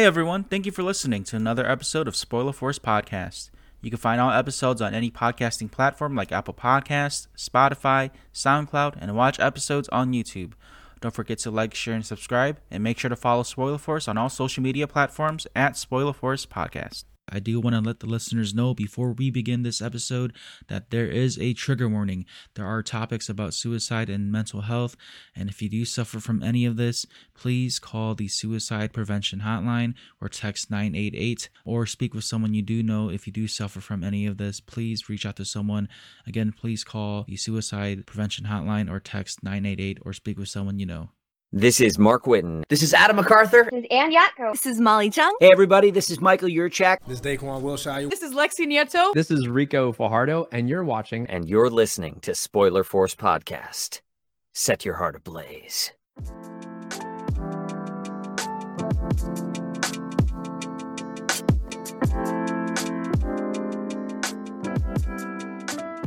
Hey everyone, thank you for listening to another episode of Spoiler Force Podcast. You can find all episodes on any podcasting platform like Apple Podcasts, Spotify, SoundCloud, and watch episodes on YouTube. Don't forget to like, share, and subscribe, and make sure to follow Spoiler Force on all social media platforms at Spoiler Force Podcast. I do want to let the listeners know before we begin this episode that there is a trigger warning. There are topics about suicide and mental health, and if you do suffer from any of this, please call the Suicide Prevention Hotline or text 988 or speak with someone you do know. If you do suffer from any of this, please reach out to someone. Again, please call the Suicide Prevention Hotline or text 988 or speak with someone you know. This is Mark Witten. This is Adam MacArthur. This is Ann Yatko. This is Molly Chung. Hey, everybody, this is Michael Yurchak. This is Daquan Wilshire. This is Lexi Nieto. This is Rico Fajardo, and you're watching. And you're listening to Spoiler Force Podcast. Set your heart ablaze.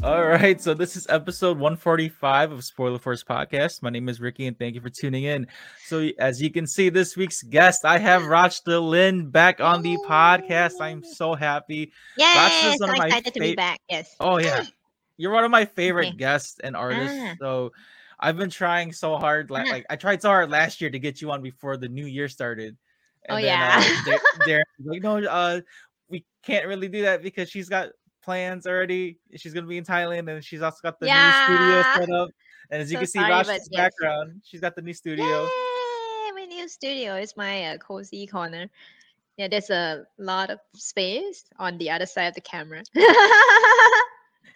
All right, so this is episode 145 of Spoiler Force Podcast. My name is Ricky, and thank you for tuning in. So, as you can see, this week's guest, I have Rachta Lin back on the podcast. I'm so happy. Yes, so excited fa- to be back. Yes. Oh yeah, you're one of my favorite okay. guests and artists. Ah. So, I've been trying so hard. Like, ah. like, I tried so hard last year to get you on before the new year started. And oh then, yeah. Uh, they're, they're like, no, uh, we can't really do that because she's got plans already. She's gonna be in Thailand, and she's also got the yeah. new studio set up. And as so you can see, Rash's yes. background, she's got the new studio. Yay, my new studio is my uh, cozy corner. Yeah, there's a lot of space on the other side of the camera.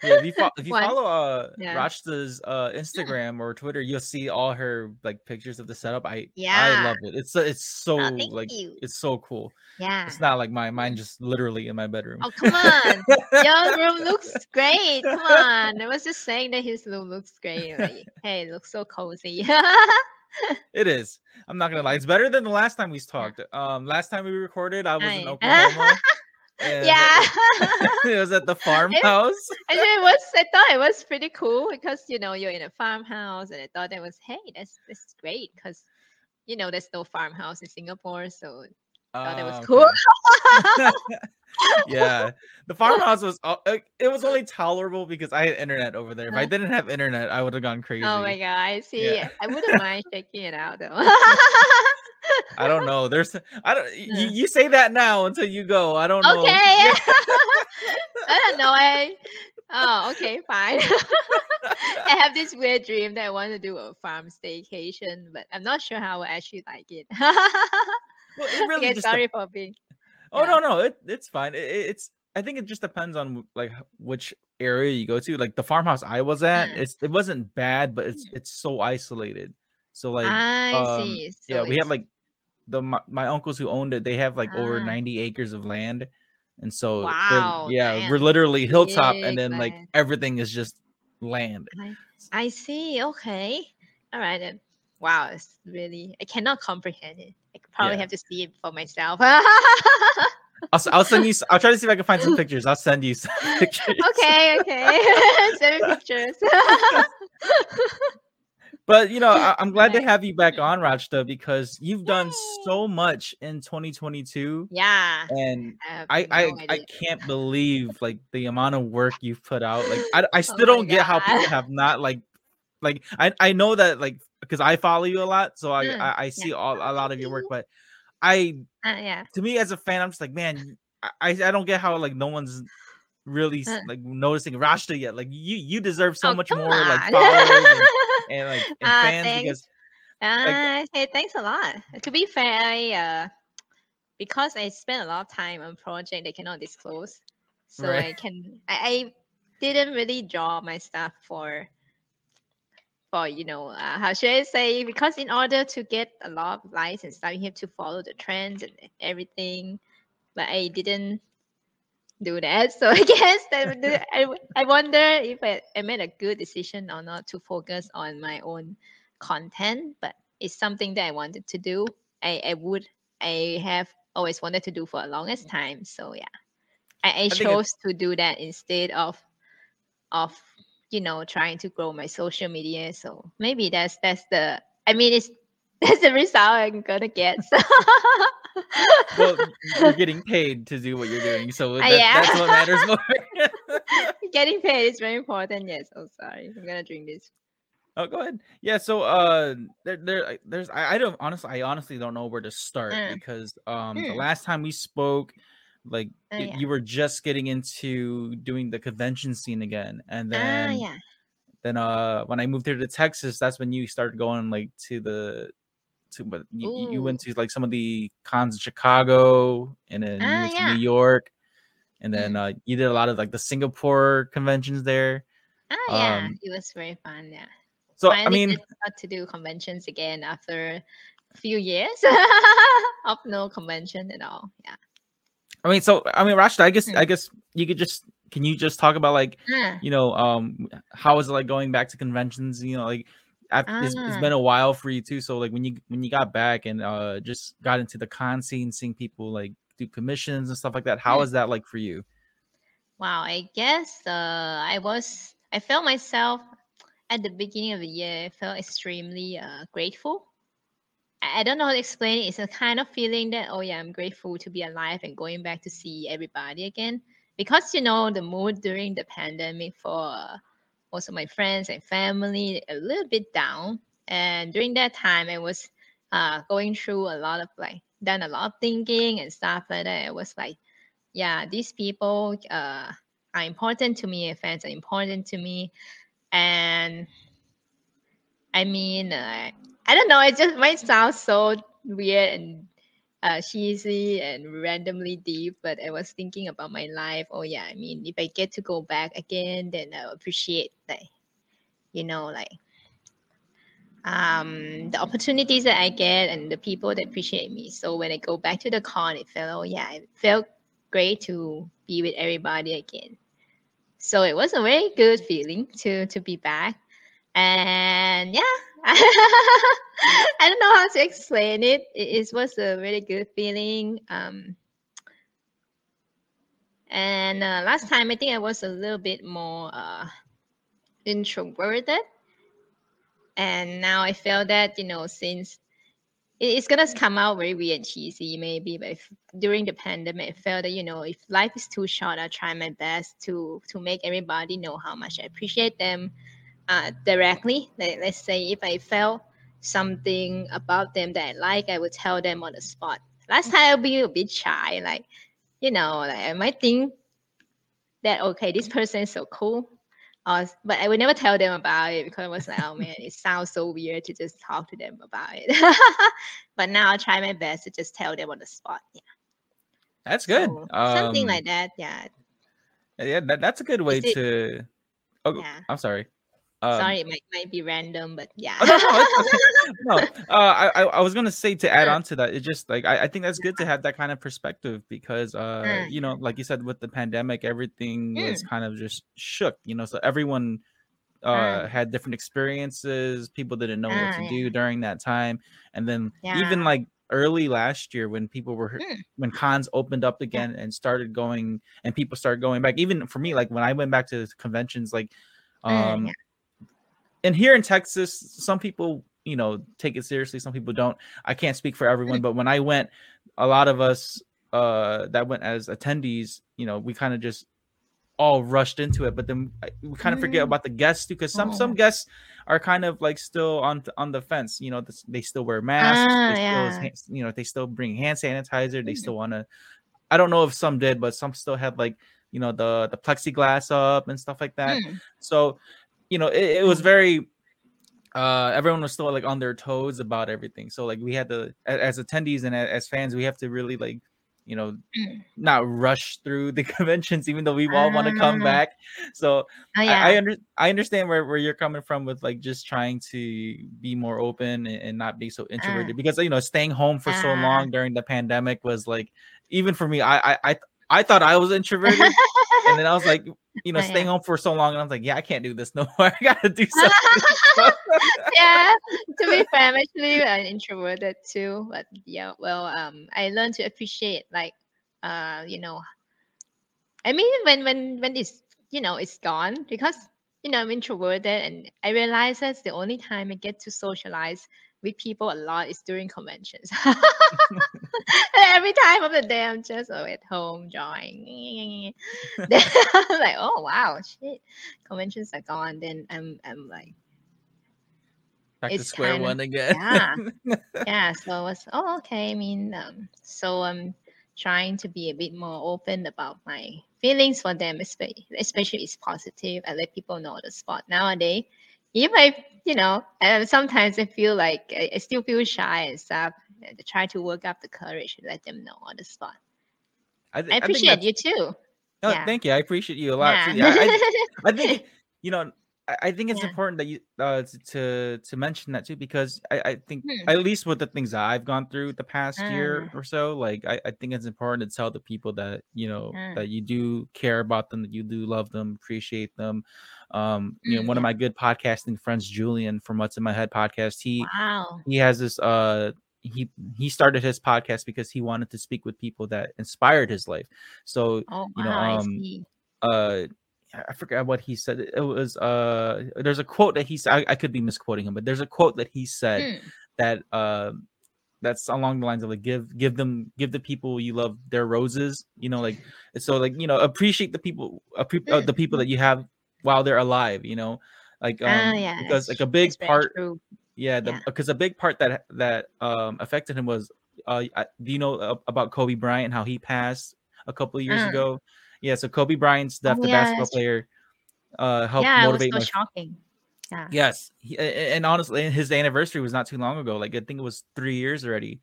yeah, if you, fo- if you follow uh yeah. Rachta's uh Instagram or Twitter, you'll see all her like pictures of the setup. I yeah, I love it. It's it's so oh, like you. it's so cool. Yeah, it's not like my Mine just literally in my bedroom. Oh come on, your room looks great. Come on, I was just saying that his room looks great. Like, hey, it looks so cozy. it is. I'm not gonna lie. It's better than the last time we talked. Um, last time we recorded, I was I... in Oklahoma. Yeah, it was at the farmhouse. and it was. I thought it was pretty cool because you know you're in a farmhouse, and I thought it was hey, that's that's great because you know there's no farmhouse in Singapore, so thought uh, it was oh, cool. yeah, the farmhouse was. Uh, it was only tolerable because I had internet over there. If I didn't have internet, I would have gone crazy. Oh my god! I see. Yeah. I wouldn't mind checking it out though. I don't know. There's I don't you, you say that now until you go. I don't know. Okay. I don't know. I oh okay, fine. I have this weird dream that I want to do a farm staycation, but I'm not sure how I actually like it. Well, it really okay, sorry for being. Oh yeah. no, no, it, it's fine. It, it's I think it just depends on like which area you go to. Like the farmhouse I was at, it's it wasn't bad, but it's it's so isolated. So like, I um, see. So yeah, we have like the my, my, uncles who owned it. They have like over ah. ninety acres of land, and so wow, yeah, man. we're literally hilltop, Big and then land. like everything is just land. I, I see. Okay, all right. Then. Wow, it's really I cannot comprehend it. Probably yeah. have to see it for myself. I'll, I'll send you. I'll try to see if I can find some pictures. I'll send you some pictures. Okay, okay. send me pictures. But you know, I, am glad to have you back on, Rachta, because you've done so much in 2022. Yeah, and I I, no I, I, can't believe like the amount of work you've put out. Like I, I oh still oh don't God. get how people have not like like I I know that like because I follow you a lot, so I mm, I, I, see yeah. all a lot of your work, but I uh, yeah to me as a fan, I'm just like man, I I don't get how like no one's really uh. like noticing Rachta yet. Like you you deserve so oh, much more on. like followers and, and like and uh, fans thanks. because uh, hey, thanks a lot. To be fair, I uh because I spent a lot of time on project they cannot disclose, so right. I can I, I didn't really draw my stuff for for you know uh, how should I say because in order to get a lot of likes and stuff you have to follow the trends and everything but I didn't do that. So I guess that I, I wonder if I, I made a good decision or not to focus on my own content, but it's something that I wanted to do. I, I would I have always wanted to do for the longest time. So yeah. I, I, I chose to do that instead of of you know trying to grow my social media. So maybe that's that's the I mean it's that's the result I'm gonna get. So. well, you're getting paid to do what you're doing, so that, yeah. that's what matters more. Getting paid is very important. Yes. Oh, sorry. I'm gonna drink this. oh, go ahead. Yeah. So, uh, there, there, there's. I, I don't honestly. I honestly don't know where to start Mm. because um, the Mm. last time we spoke, like Oh, y- yeah. you were just getting into doing the convention scene again, and then ah, yeah. then uh, when I moved here to Texas, that's when you started going like to the. To, but you, you- went to like some of the cons in Chicago, and then Ah, to yeah. New York, and then uh, you did a lot of like the Singapore conventions there. Ah, yeah. um, it was very fun. Yeah. So Finally I mean, got to do conventions again after a few years of no convention at all. Yeah. I mean, so I mean, Rachta, I guess I Mm. guess you could just can you just talk about like Ah, you know um how is it like going back to conventions? You know, like after, it's, it's Ah. been a while for you too. So like when you when you got back and uh just got into the con scene, seeing people like do commissions and stuff like that, how Mm. is that like for you? Wow, I guess uh, I was I felt myself at the beginning of the year. I felt extremely uh, grateful. I, don't know how to explain it. It's a kind of feeling that oh yeah, I'm grateful to be alive and going back to see everybody again. Because you know the mood during the pandemic for uh, most of my friends and family a little bit down, and during that time I was uh, going through a lot of like done a lot of thinking and stuff like that. It was like yeah, these people uh, are important to me. Fans are important to me, and I mean, uh, I don't know. It just might sound so weird and uh, cheesy and randomly deep, but I was thinking about my life. Oh yeah, I mean, if I get to go back again, then I appreciate like, you know, like um the opportunities that I get and the people that appreciate me. So when I go back to the con, it felt oh yeah, it felt great to be with everybody again. So it was a very good feeling to to be back. And yeah, I don't know how to explain it. It, was a really good feeling. Um, and uh, last time I think I was a little bit more uh, introverted, and now I feel that you know since it- it's gonna come out very weird cheesy maybe but if, during the pandemic i felt that you know if life is too short i try my best to to make everybody know how much i appreciate them uh, directly like, let's say if i felt something about them that i like i would tell them on the spot last time i'll be a bit shy like you know like i might think that okay this person is so cool uh, but I would never tell them about it because I was like, oh man, it sounds so weird to just talk to them about it. but now I try my best to just tell them on the spot. Yeah. That's good. So, something Um, like that. Yeah. yeah, that, that's a good way it- to. Oh, Yeah. I'm sorry. Um, Sorry, it might, might be random, but yeah. Oh, no, no, it's- no, uh, I, I was gonna say to add Mm. on to that, it just like I, I think that's good to have that kind of perspective because uh Mm, you know like you said with the pandemic everything was kind of just shook you know so everyone uh Mm. had different experiences people didn't know what to do during that time and then even like early last year when people were Mm. when cons opened up again and started going and people started going back even for me like when I went back to conventions like Mm, um yeah. And here in Texas, some people, you know, take it seriously. Some people don't. I can't speak for everyone, but when I went, a lot of us uh, that went as attendees, you know, we kind of just all rushed into it. But then we kind of forget Mm. about the guests too, because some some Oh. guests are kind of like still on on the fence. You know, they still wear masks. Ah, they still, yeah. you know, they still bring hand sanitizer. They Mm. still want to. I don't know if some did, but some still had like you know the the plexiglass up and stuff like that. Mm, So, you know, it, it was very uh everyone was still like on their toes about everything. So like we had to as attendees and a- as fans, we have to really like, you know, mm. not rush through the conventions even though we all want to come Ah. back. So Oh, yeah. I, I under I understand where, where you're coming from with like just trying to be more open and, and not be so introverted because you know staying home for so Ah. long during the pandemic was like even for me I I I, I thought I was introverted and then I was like, you know, Oh, staying yeah. home for so long, and I was like, yeah, I can't do this no more. I gotta do something. yeah, to be fair, I'm actually an introverted too. But yeah, well, um, I learned to appreciate like, uh, you know, I mean, when when when it's you know it's gone because you know I'm introverted and I realize that's the only time I get to socialize with people a lot is during conventions. Every time of the day, I'm just oh, at home drawing. then I'm like, oh wow, shit, conventions are gone. Then I'm I'm like, Back to square kinda- one again. yeah, yeah. So I was oh okay. I mean, um, so I'm trying to be a bit more open about my feelings for them, especially especially it's positive. I let people know the spot nowadays. If you know, and sometimes I feel like I, I still feel shy and stuff. I try to work up the courage to let them know on the spot. I, thi- I appreciate you too. No, yeah. thank you. I appreciate you a lot. Yeah. too. Yeah, I, I think you know. I, think it's Yeah. important that you uh, to to mention that too because I, I think Hmm. at least with the things that I've gone through the past year Ah. or so, like I, I think it's important to tell the people that you know Ah. that you do care about them, that you do love them, appreciate them. Um, you know, one of my good podcasting friends, Julian from What's in My Head podcast, he wow. he has this uh he he started his podcast because he wanted to speak with people that inspired his life. So Oh you know, wow. I um, see. uh I I forgot what he said. It was uh there's a quote that he said I, I could be misquoting him, but there's a quote that he said Hmm. that uh that's along the lines of like give give them give the people you love their roses, you know, like so like you know appreciate the people appre- uh, the people that you have while they're alive, you know, like um ah, yeah. because like a big part yeah, the Yeah. because a big part that that um affected him was uh do you know uh, about Kobe Bryant how he passed a couple of years Mm. ago? Yeah, so Kobe Bryant's death, Oh, the yeah, basketball player, uh helped yeah, it was motivate so my shocking. Yeah. Yes, he, and honestly, his anniversary was not too long ago. Like I think it was three years already.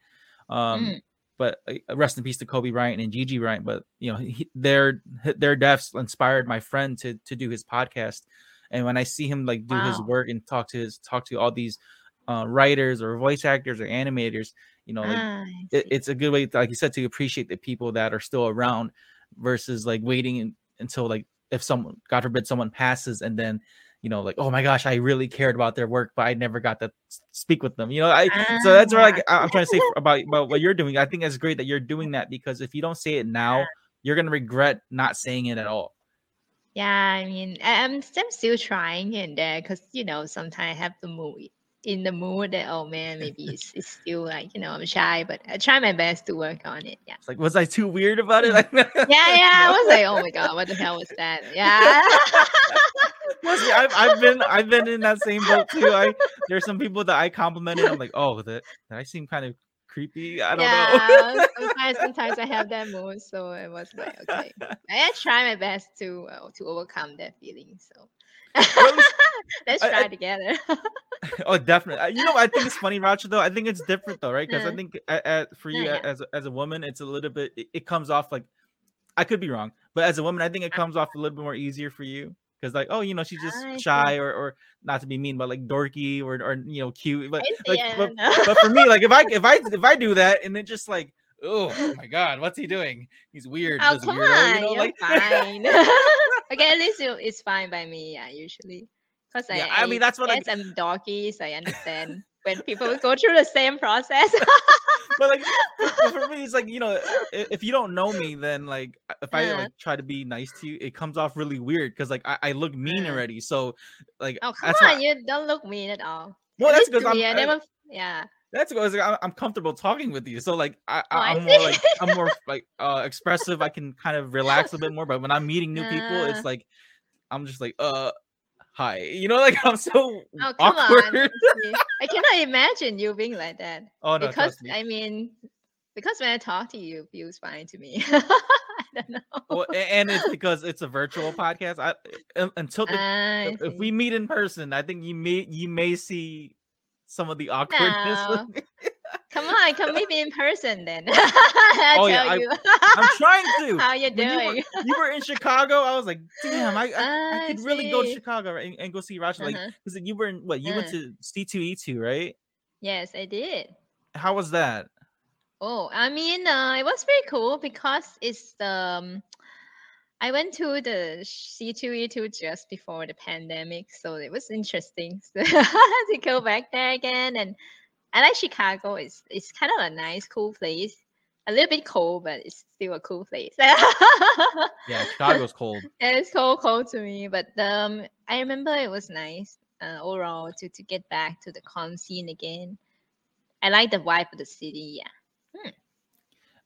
Um, Mm. But uh, rest in peace to Kobe Bryant and Gigi Bryant. But you know, he, their their deaths inspired my friend to to do his podcast. And when I see him like do his work and talk to his talk to all these uh, writers or voice actors or animators, you know, like Ah, it, it's a good way, like you said, to appreciate the people that are still around versus like waiting in, until like if someone, God forbid, someone passes and then you know, like oh my gosh, I really cared about their work, but I never got to speak with them. You know, I so that's Ah, like I- I'm trying to say about about what you're doing. I think it's great that you're doing that because if you don't say it now, you're gonna regret not saying it at all. Yeah, I mean, I'm, I'm still trying and there because you know sometimes I have the mood in the mood that oh man maybe it's, it's still like you know I'm shy, but I try my best to work on it. Yeah, It's like, was I too weird about it? Like, yeah, yeah. I was like, oh my god, what the hell was that? Yeah, I've, I've been I've been in that same boat too. I there's some people that I complimented. I'm like, oh, that, that I seem kind of creepy. I don't know. sometimes, sometimes I have that mood, so it was like okay. I try my best to uh, to overcome that feeling. So let's try I- together. oh, definitely. You know, I think it's funny, Racha. Though I think it's different though, right? Because I think for you yeah, a- as a, as a woman, it's a little bit. It, it comes off like I could be wrong, but as a woman, I think it comes off a little bit more easier for you. Because like, oh, you know, she's just I shy or, or not to be mean, but like dorky or, or you know, cute. But like, yeah, but, no. but for me, like if I if I if I do that and then just like, oh, my god, what's he doing? He's weird. Oh come weirdo, on, you know, you're like fine. okay, at least it's fine by me. Yeah, usually. Because Yeah, I, I mean, that's what I- I'm dorky, so I understand when people go through the same process. but like but for me it's like you know if you don't know me then like if i Uh. like try to be nice to you it comes off really weird because like I, I look mean Uh. already so like oh come on, you don't look mean at all. well At that's because i'm I I- never. Yeah. that's because like, I'm, I'm comfortable talking with you so like i, Oh, I i'm more like i'm more like uh expressive i can kind of relax a bit more but when i'm meeting new people Uh. it's like i'm just like uh hi you know like i'm so Oh come awkward on. I cannot imagine you being like that. oh no because me I mean, because when I talk to you, it feels fine to me. I don't know. well, and it's because it's a virtual podcast i until the ah, I if, if we meet in person, I think you may you may see some of the awkwardness. No. Come on, come meet me in person then. I Oh, yeah, tell I- you. I'm trying to. How you When you were, doing? you were in Chicago. I was like, damn, I I, I I could really go to. Chicago and, and go see. Like, Uh-huh. because you were in what? You went Uh. to C two E two, right? Yes, I did. How was that? Oh, I mean, uh, it was very cool because it's the. Um, I went to the C2E2 just before the pandemic, so it was interesting to go back there again. And I like Chicago. It's it's kind of a nice, cool place. A little bit cold, but it's still a cool place. Yeah, Chicago's cold. Yeah, it's so cold to me, but um, I remember it was nice uh, overall to to get back to the con scene again. I like the vibe of the city. Yeah.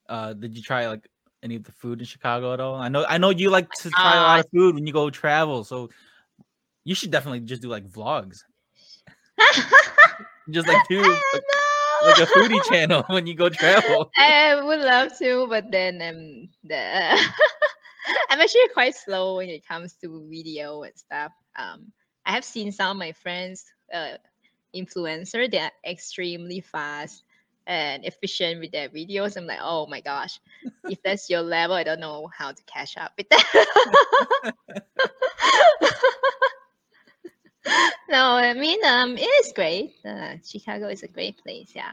Uh, did you try like any of the food in Chicago at all? I know I know you like to try a lot of food when you go travel, so you should definitely just do like vlogs. Just like do like, like a foodie channel when you go travel. I would love to, but then um, the I'm actually quite slow when it comes to video and stuff. Um, I have seen some of my friends, uh, influencer, they're extremely fast and efficient with their videos. I'm like, oh my gosh, if that's your level, I don't know how to catch up with that. no, I mean, um, it is great. Uh, Chicago is a great place. Yeah.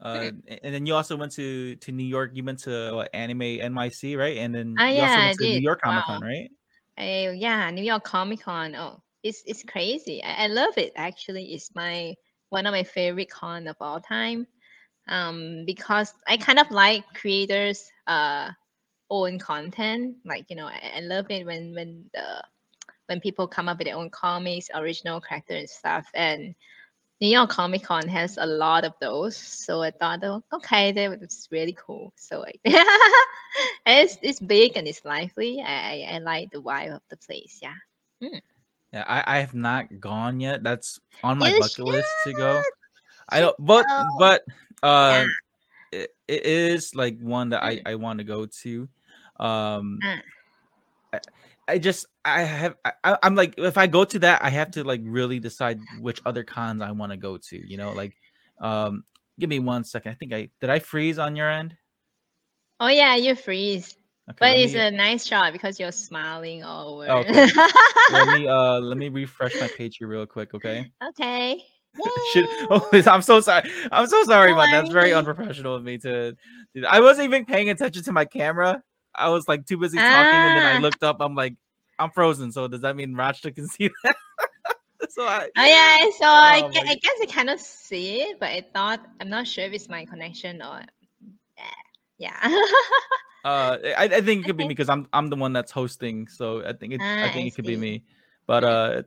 Uh, and then you also went to to New York. You went to what, Anime NYC, right? And then Ah, you also yeah, I went to New. York Comic Con, Wow. right? I, yeah, New York Comic Con. Oh, it's it's crazy. I, I love it. Actually, it's my one of my favorite con of all time. Um, because I kind of like creators' uh own content. Like you know, I, I love it when when the when people come up with their own comics, original character and stuff. And New York Comic Con has a lot of those. So I thought, oh, okay, that was really cool. So like, it's it's big and it's lively. I, I I like the vibe of the place. Yeah. Yeah, I, I have not gone yet. That's on my You bucket list to go. I don't, but but uh, it, it is like one that I Mm. I want to go to. Um, Ah. I, I just I have I, I'm like if I go to that I have to like really decide which other cons I want to go to. You know, like um, give me one second. I think I did I freeze on your end. Oh yeah, you freeze. Okay, But it's me- a nice shot because you're smiling all over. Okay. let me uh let me refresh my page here real quick. Okay. okay. Should, oh, I'm so sorry. I'm so sorry about that. That's very unprofessional of me to. I wasn't even paying attention to my camera. I was like too busy talking, and then I Ah. looked up. I'm like, I'm frozen. So does that mean Rachta can see that? so I, Oh yeah, so I, Oh my I guess I kind of see it, but I thought I'm not sure if it's my connection or eh, yeah. uh, I, I think it could be me because I'm I'm the one that's hosting. So I think it, Ah, I think I it could be me. But uh,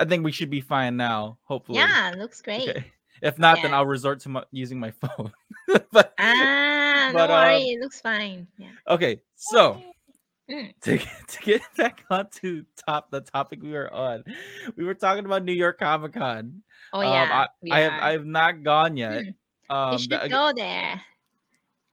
I think we should be fine now. Hopefully. yeah, looks great. Okay. If not, then I'll resort to my, using my phone. but Ah, But, no worry, it looks fine. Yeah. okay, so. Mm. to get, to get back onto top the topic we were on, we were talking about New York Comic Con. Oh Um, yeah, we I, I have. I have not gone yet. Mm. Um, you should go there.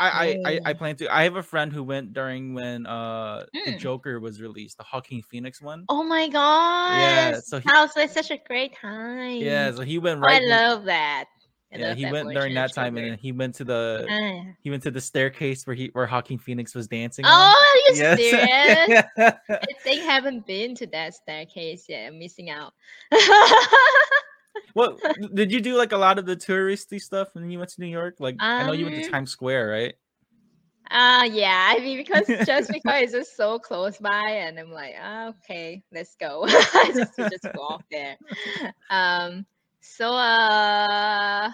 I, I, I I Oh. plan to. I have a friend who went during when uh the Mm. Joker was released, the Joaquin Phoenix one. Oh my god! Yeah, so he- that was like such a great time. Yeah, so he went Oh, I right. love that. I yeah, love he that went during that time, and Joker. then he went to the Ah. he went to the staircase where he where Joaquin Phoenix was dancing. on. Oh, are you Yes. serious? I think I haven't been to that staircase yet. I'm missing out. Well, did you do like a lot of the touristy stuff when you went to New York? Like I know you went to Um, Times Square, right? Ah, yeah. I mean, because just because it's just so close by, and I'm like, ah, okay, let's go. just just walk there. Um. So, uh,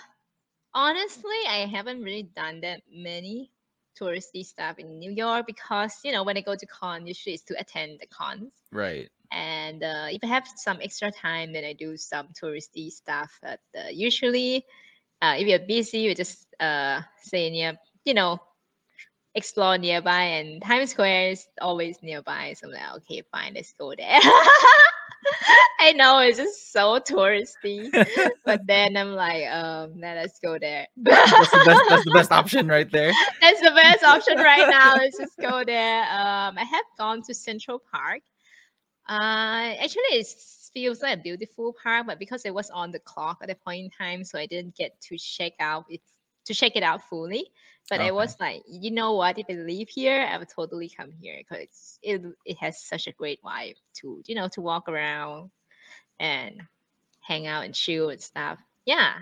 honestly, I haven't really done that many touristy stuff in New York because you know when I go to con, usually it's to attend the cons. Right. And uh, if I have some extra time, then I do some touristy stuff. But uh, usually, uh, if you're busy, you just uh, say near, you know, explore nearby, and Times Square is always nearby. So I'm like, okay, fine, let's go there. I know it's just so touristy, but then I'm like, um, now let's go there. That's the best. That's the best option right there. That's the best option right now. Let's just go there. Um, I have gone to Central Park. Uh, actually, it feels like a beautiful park, but because it was on the clock at the point in time, so I didn't get to check out it to check it out fully. But Okay. I was like, you know what? If I live here, I would totally come here because it it has such a great vibe to you know to walk around and hang out and chill and stuff. Yeah.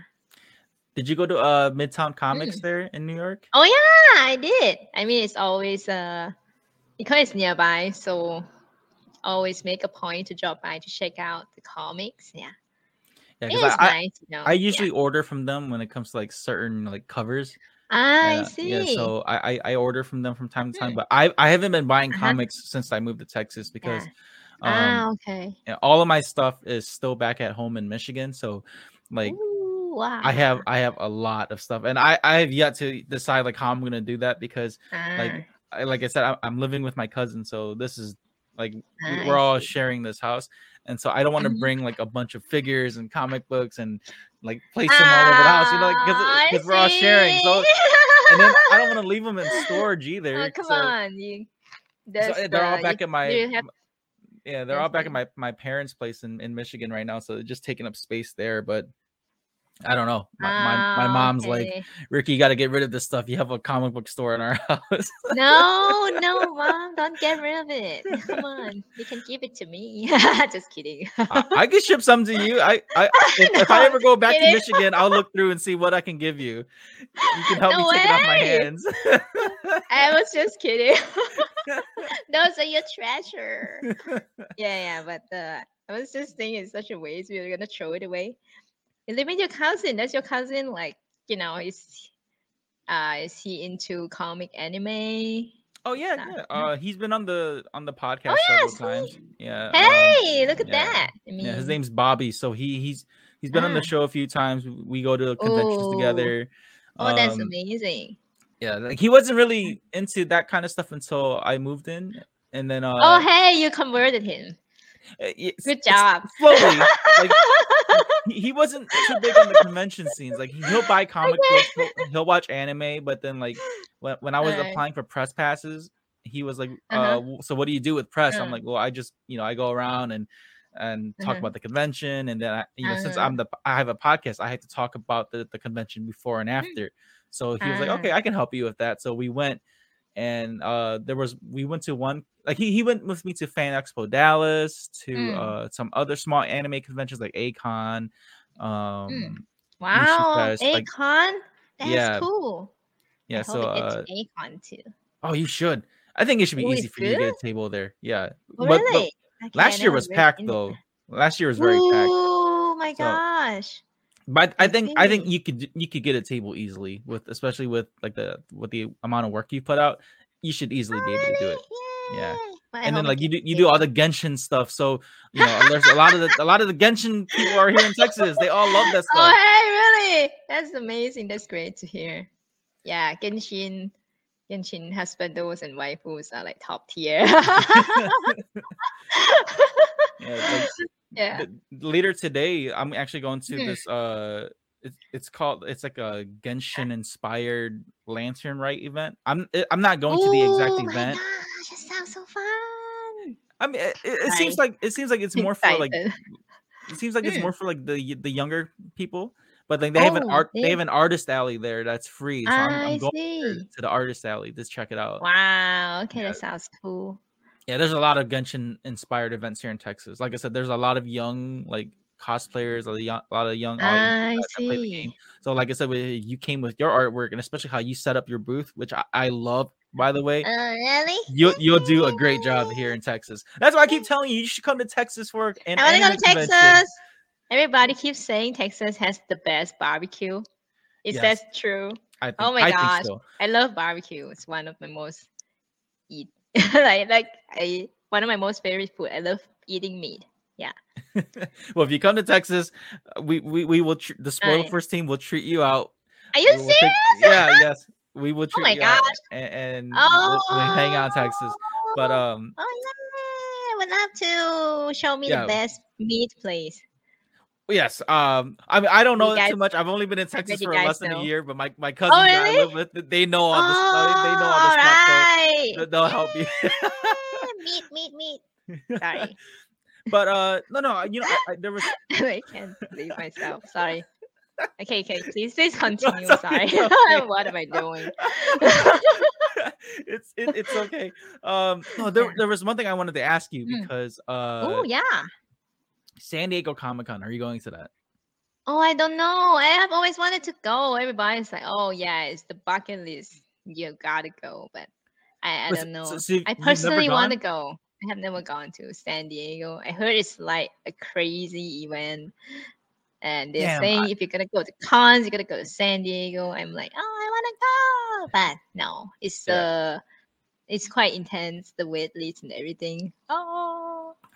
Did you go to uh Midtown Comics Mm. there in New York? Oh yeah, I did. I mean, it's always uh because it's nearby, so always make a point to drop by to check out the comics. Yeah, Yeah, it because I, nice. You know. I yeah. usually order from them when it comes to like certain like covers. I Yeah, see. Yeah, so I, I I order from them from time to time, Mhm. but I I haven't been buying Uh-huh. comics since I moved to Texas because Yeah. um ah, okay. yeah, all of my stuff is still back at home in Michigan. So like Ooh. wow. I have I have a lot of stuff, and I I have yet to decide like how I'm gonna do that because like Ah, I, like I said I, I'm living with my cousin, so this is like Ah, I we're all sharing this house, and so I don't want to Mhm. bring like a bunch of figures and comic books and like place them all over the house, you know, Ah, I because we're all sharing. So and then I don't want to leave them in storage either. oh, come so, on, you. so they're all back you- at my have- yeah, they're all back at my my parents' place in in Michigan right now, so they're just taking up space there, but. I don't know. My, my, my Ah, mom's like. Ricky, you got to get rid of this stuff. You have a comic book store in our house. no, no, mom, don't get rid of it. Come on, you can give it to me. Just kidding. I, I could ship some to you. I, I if, if I ever go back to. Michigan, I'll look through and see what I can give you. You can help No me take it off my hands. I was just kidding. Those are your treasure. Yeah, yeah, but uh, I was just thinking in such a way, so you're gonna throw it away. You live with your cousin. Does your cousin like, you know, is uh is he into comic anime? oh yeah, yeah. Uh, he's been on the on the podcast Oh, yeah, several times. Yeah. um, Hey, look at yeah. that. I mean, yeah, his name's Bobby. So he he's he's been on the Ah. show a few times. We go to conventions Oh. together. Oh, that's Um, amazing. Yeah, like he wasn't really into that kind of stuff until I moved in, and then uh, oh, hey, you converted him. uh, Good job. Slowly, like he, wasn't too big on the convention scenes. Like he'll buy comic books, he'll, he'll watch anime, but then like when, when I was Alright. applying for press passes, he was like, uh Uh-huh. w- "So what do you do with press?" I'm Uh. like, "Well, I just you know I go around and and talk Uh-huh. about the convention, and then I, you know since Uh-huh. I'm the I have a podcast, I have to talk about the the convention before and after." So he was like, Ah. "Okay, I can help you with that." So we went. And uh, there was we went to one like he, he went with me to Fan Expo Dallas to Mm. uh, some other small anime conventions like A-Kon, um, Wow, Fest, like- That's Yeah, cool. yeah. I So hope I get uh, to A-Kon too. oh, you should. I think it should be Oh, easy for you to get a table there. Yeah, Oh, but, but really? Last year was packed though. Last year was very packed. Oh my So- gosh. But I think I think you could you could get a table easily with especially with like the with the amount of work you put out. You should easily be able to do it. Yeah. And then like you do you do all the Genshin stuff. So you know there's a lot of the a lot of the Genshin people are here in Texas. They all love that oh, stuff. Oh, hey, really? That's amazing. That's great to hear. Yeah, Genshin, Genshin husbandos and waifus are like top tier. Yeah, like, yeah. later today i'm actually going to Mhm. this uh it's, it's called it's like a genshin inspired lantern right event i'm I- i'm not going to the exact Oh my event gosh, that sounds so fun. i mean it, it, it seems like it seems like it's more for like it seems like it's Mm. more for like the the younger people but like they have an Oh, art they they- have an artist alley there that's free so i'm, I'm going see. to the artist alley just check it out Wow. Okay, Yeah. that sounds cool. Yeah there's a lot of genshin inspired events here in texas like i said there's a lot of young like cosplayers a young- a lot of young audiences I that play the game. So, like I said, you came with your artwork, and especially how you set up your booth, which I, I love. By the way, Uh, really? you'll you'll do a great job here in Texas. That's why I keep telling you, you should come to Texas for an I want to go to. Texas. Everybody keeps saying Texas has the best barbecue. Is Yes. that true? I think, Oh my I gosh. so. I love barbecue. It's one of my most eat like like I one of my most favorite food. I love eating meat. Yeah. well, if you come to Texas, uh, we we, we will tr- the spoiler Alright. first team will treat you out. Are you serious? take- yeah, yes, we will treat oh my you out, gosh. and, and Oh, we'll, we'll hang out in Texas. But um, oh yeah, I would love to show me Yeah. the best meat place. Yes. Um. I mean, I don't know guys- too much. I've only been in Texas for less than know. a year, but my my cousins that I really? live with, they know all this. oh, They know all this stuff. So they'll help you. meat, meat, meat. Sorry, but uh, no, no. You know, I, I, there was. I can't believe myself. Sorry. Okay, okay. Please, please continue. it's Sorry. okay, what am I doing? it's it, it's okay. Um. No, there there was one thing I wanted to ask you Mm. because uh, oh yeah. San Diego Comic Con. Are you going to that? Oh, I don't know. I have always wanted to go. Everybody's like, "Oh yeah, it's the bucket list. You gotta go." But I, I don't know. so- so I personally want to go. I have never gone to San Diego. I heard it's like a crazy event, and they're Damn, saying I- if you're gonna go to cons, you're gonna go to San Diego. I'm like, oh, I want to go, but no, it's uh, it's quite intense. The wait list and everything. Oh,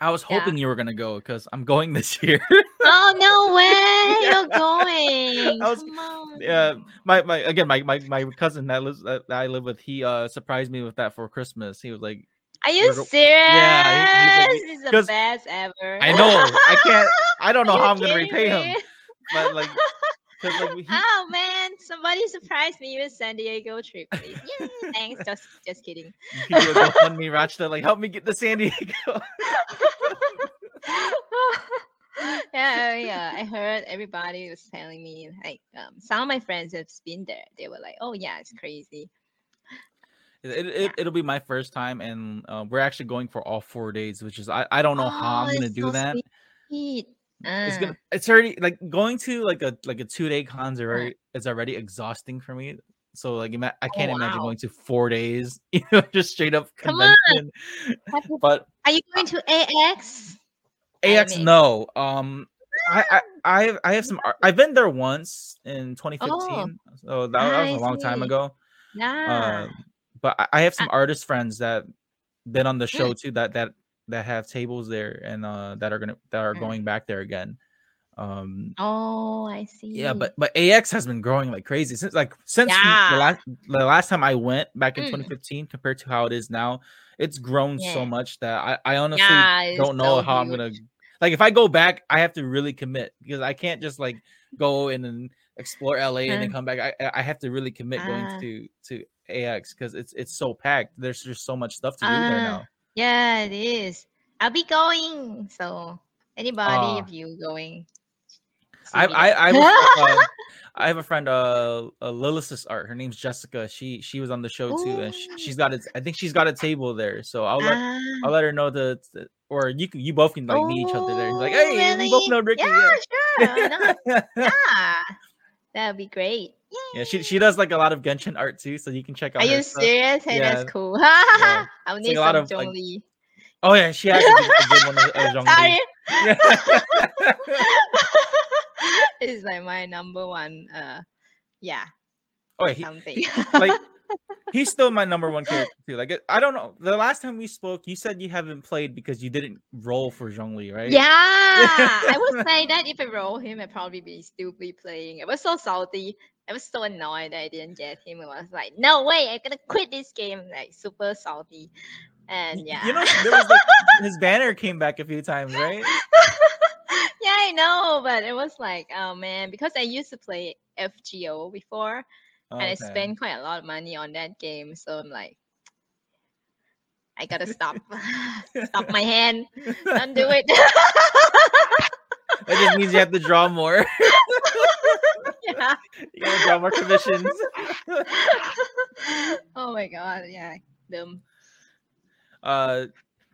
I was Yeah. hoping you were gonna go because I'm going this year. oh no way! You're going. I was- Come on. yeah, my my again, my my my cousin that lives that I live with, he uh surprised me with that for Christmas. He was like, Are you serious? Yeah, he- he's this is the best ever. I know, I can't, I don't know how I'm gonna repay me? him, but like, like he, oh man, somebody surprised me with San Diego trip, please. Thanks. Just just kidding. he did a GoFundMe, Rachta, like help me get to San Diego. yeah, yeah. I heard everybody was telling me like um, some of my friends have been there. They were like, "Oh yeah, it's crazy." It, it, it'll be my first time, and uh, we're actually going for all four days, which is I, I don't know how Oh, I'm gonna do so that. sweet. It's Uh, gonna it's already like going to like a like a two day cons Uh. already is already exhausting for me. So like I Oh, can't imagine wow. going to four days, you know, just straight up Come on. convention. you- But Are you going to AX? AX Anime. no. Um I, I I have I have some I've been there once in 2015. Oh, So that, that Oh. Was a long time ago. Yeah. Uh, but I, I have some artist friends that been on the Mm. show too that that that have tables there and uh that are gonna that are Mm. going back there again. Um oh, I see. yeah, but but AX has been growing like crazy since like since the last the last time I went back in Mm. 2015 compared to how it is now. It's grown so much that I, I honestly yeah, don't know so how I'm gonna like if I go back, I have to really commit because I can't just like go and explore LA and then Uh. come back. I I have to really commit Ah. going to to AX because it's it's so packed. There's just so much stuff to do there Ah. now. Yeah, it is. I'll be going. So anybody, Ah. if you going, I I. I, have a, uh, I have a friend, uh, uh Lilith's art. Her name's Jessica. She she was on the show too, and she, Ooh. she's got it. I think she's got a table there. So I'll let Ah. I'll let her know the, the- or you can you both can like meet each other there. He's like, Oh, hey, we both know Ricky. Yeah, sure. Yeah. yeah, that'd be great. Yeah, she she does like a lot of Genshin art too, so you can check out. Are her you stuff. serious? Hey, Yeah. that's cool. Yeah. I'll It's need like some of, like, Zhongli. Oh yeah, she has a good, one. of-. Sorry, Yeah. it's like my number one. Uh, yeah, oh, yeah, he, something. like he's still my number one character too. Like I don't know. The last time we spoke, you said you haven't played because you didn't roll for Zhongli, right? Yeah, I would say that if I roll him, I'd probably be still be playing. I was so salty. I was so annoyed that I didn't get him. I was like, no way, I'm gonna quit this game. Like super salty. And yeah. You know, there was like his banner came back a few times, right? yeah, I know, but it was like, oh man, because I used to play FGO before and I spent quite a lot of money on that game. So I'm like, I gotta stop. stop my hand. Don't do it. That just means you have to draw more. yeah. you gotta draw more commissions. oh my god, yeah. Them. uh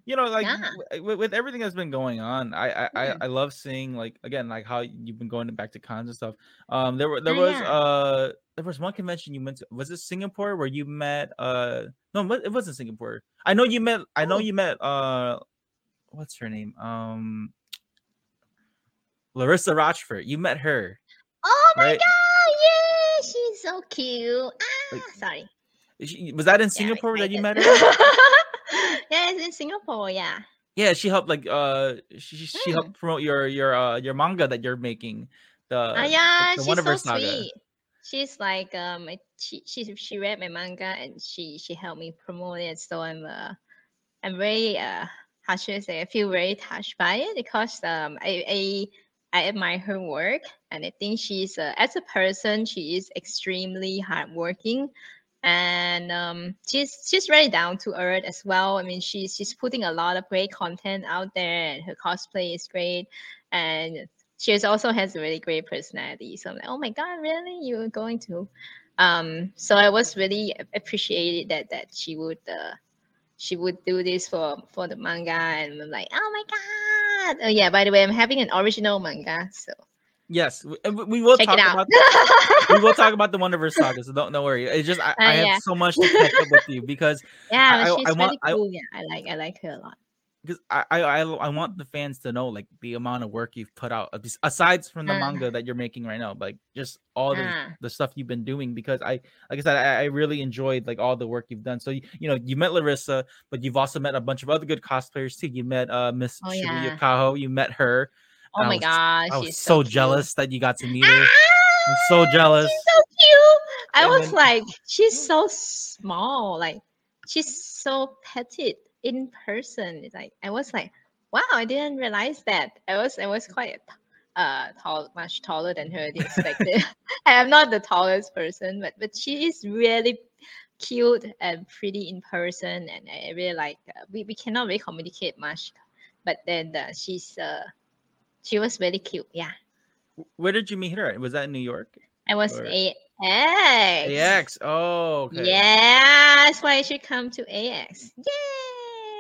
you know like Yeah. w- with, everything that's been going on I, I I Mm. i love seeing like again like how you've been going back to cons and stuff um there were there Oh, was yeah. uh there was one convention you went to was it singapore where you met uh no it it wasn't singapore i know you met i know Oh. you met uh what's her name um larissa rochefort you met her Oh my Right. god, yeah, she's so cute. Ah, Like, sorry. She- was that in Yeah, singapore that you met her yeah, it's in Singapore, yeah. yeah she helped like uh she, she Mm. helped promote your your uh your manga that you're making the, the- yeah, the she's so saga. sweet. She's like um, she she she read my manga and she she helped me promote it. So I'm uh, I'm very uh, how should I say? I feel very touched by it because um, I I I admire her work and I think she's uh, as a person she is extremely hardworking and um, she's she's very down to earth as well. I mean, she's she's putting a lot of great content out there, and her cosplay is great, and she also has a really great personality. So I'm like, oh my god, really? You're going to? Um, so I was really appreciated that that she would uh, she would do this for for the manga, and I'm like, oh my god. Oh yeah, by the way, I'm having an original manga, so Yes, we, we- will check talk it out. about we will talk about the Wonderverse saga. So don't don't worry. It's just I, Uh, I have so much to catch up with you because yeah, I- I- she's I want- really I- cool. yeah, I like I like her a lot. Because I, I I I want the fans to know like the amount of work you've put out aside from the Uh. manga that you're making right now, like just all the Ah. the stuff you've been doing. Because I like I said, I, I really enjoyed like all the work you've done. So you, you know you met Larissa, but you've also met a bunch of other good cosplayers too. You met uh Miss Oh, Shibuya yeah. Kaho. You met her. Oh I my was- gosh, I was she's so jealous that you got to meet her. I'm so jealous. She's so cute. I And was then- like, she's so small. Like she's so petite in person. It's like I was like, wow, I didn't realize that. I was I was quite uh tall, much taller than her expected. I am not the tallest person, but but she is really cute and pretty in person, and I I really like. Uh, we we cannot really communicate much, but then uh, she's uh she was really cute. Yeah, Where did you meet her? Was that in New York? I was Or- AX. AX. Oh, okay. Yeah, that's why you should come to AX. Yay!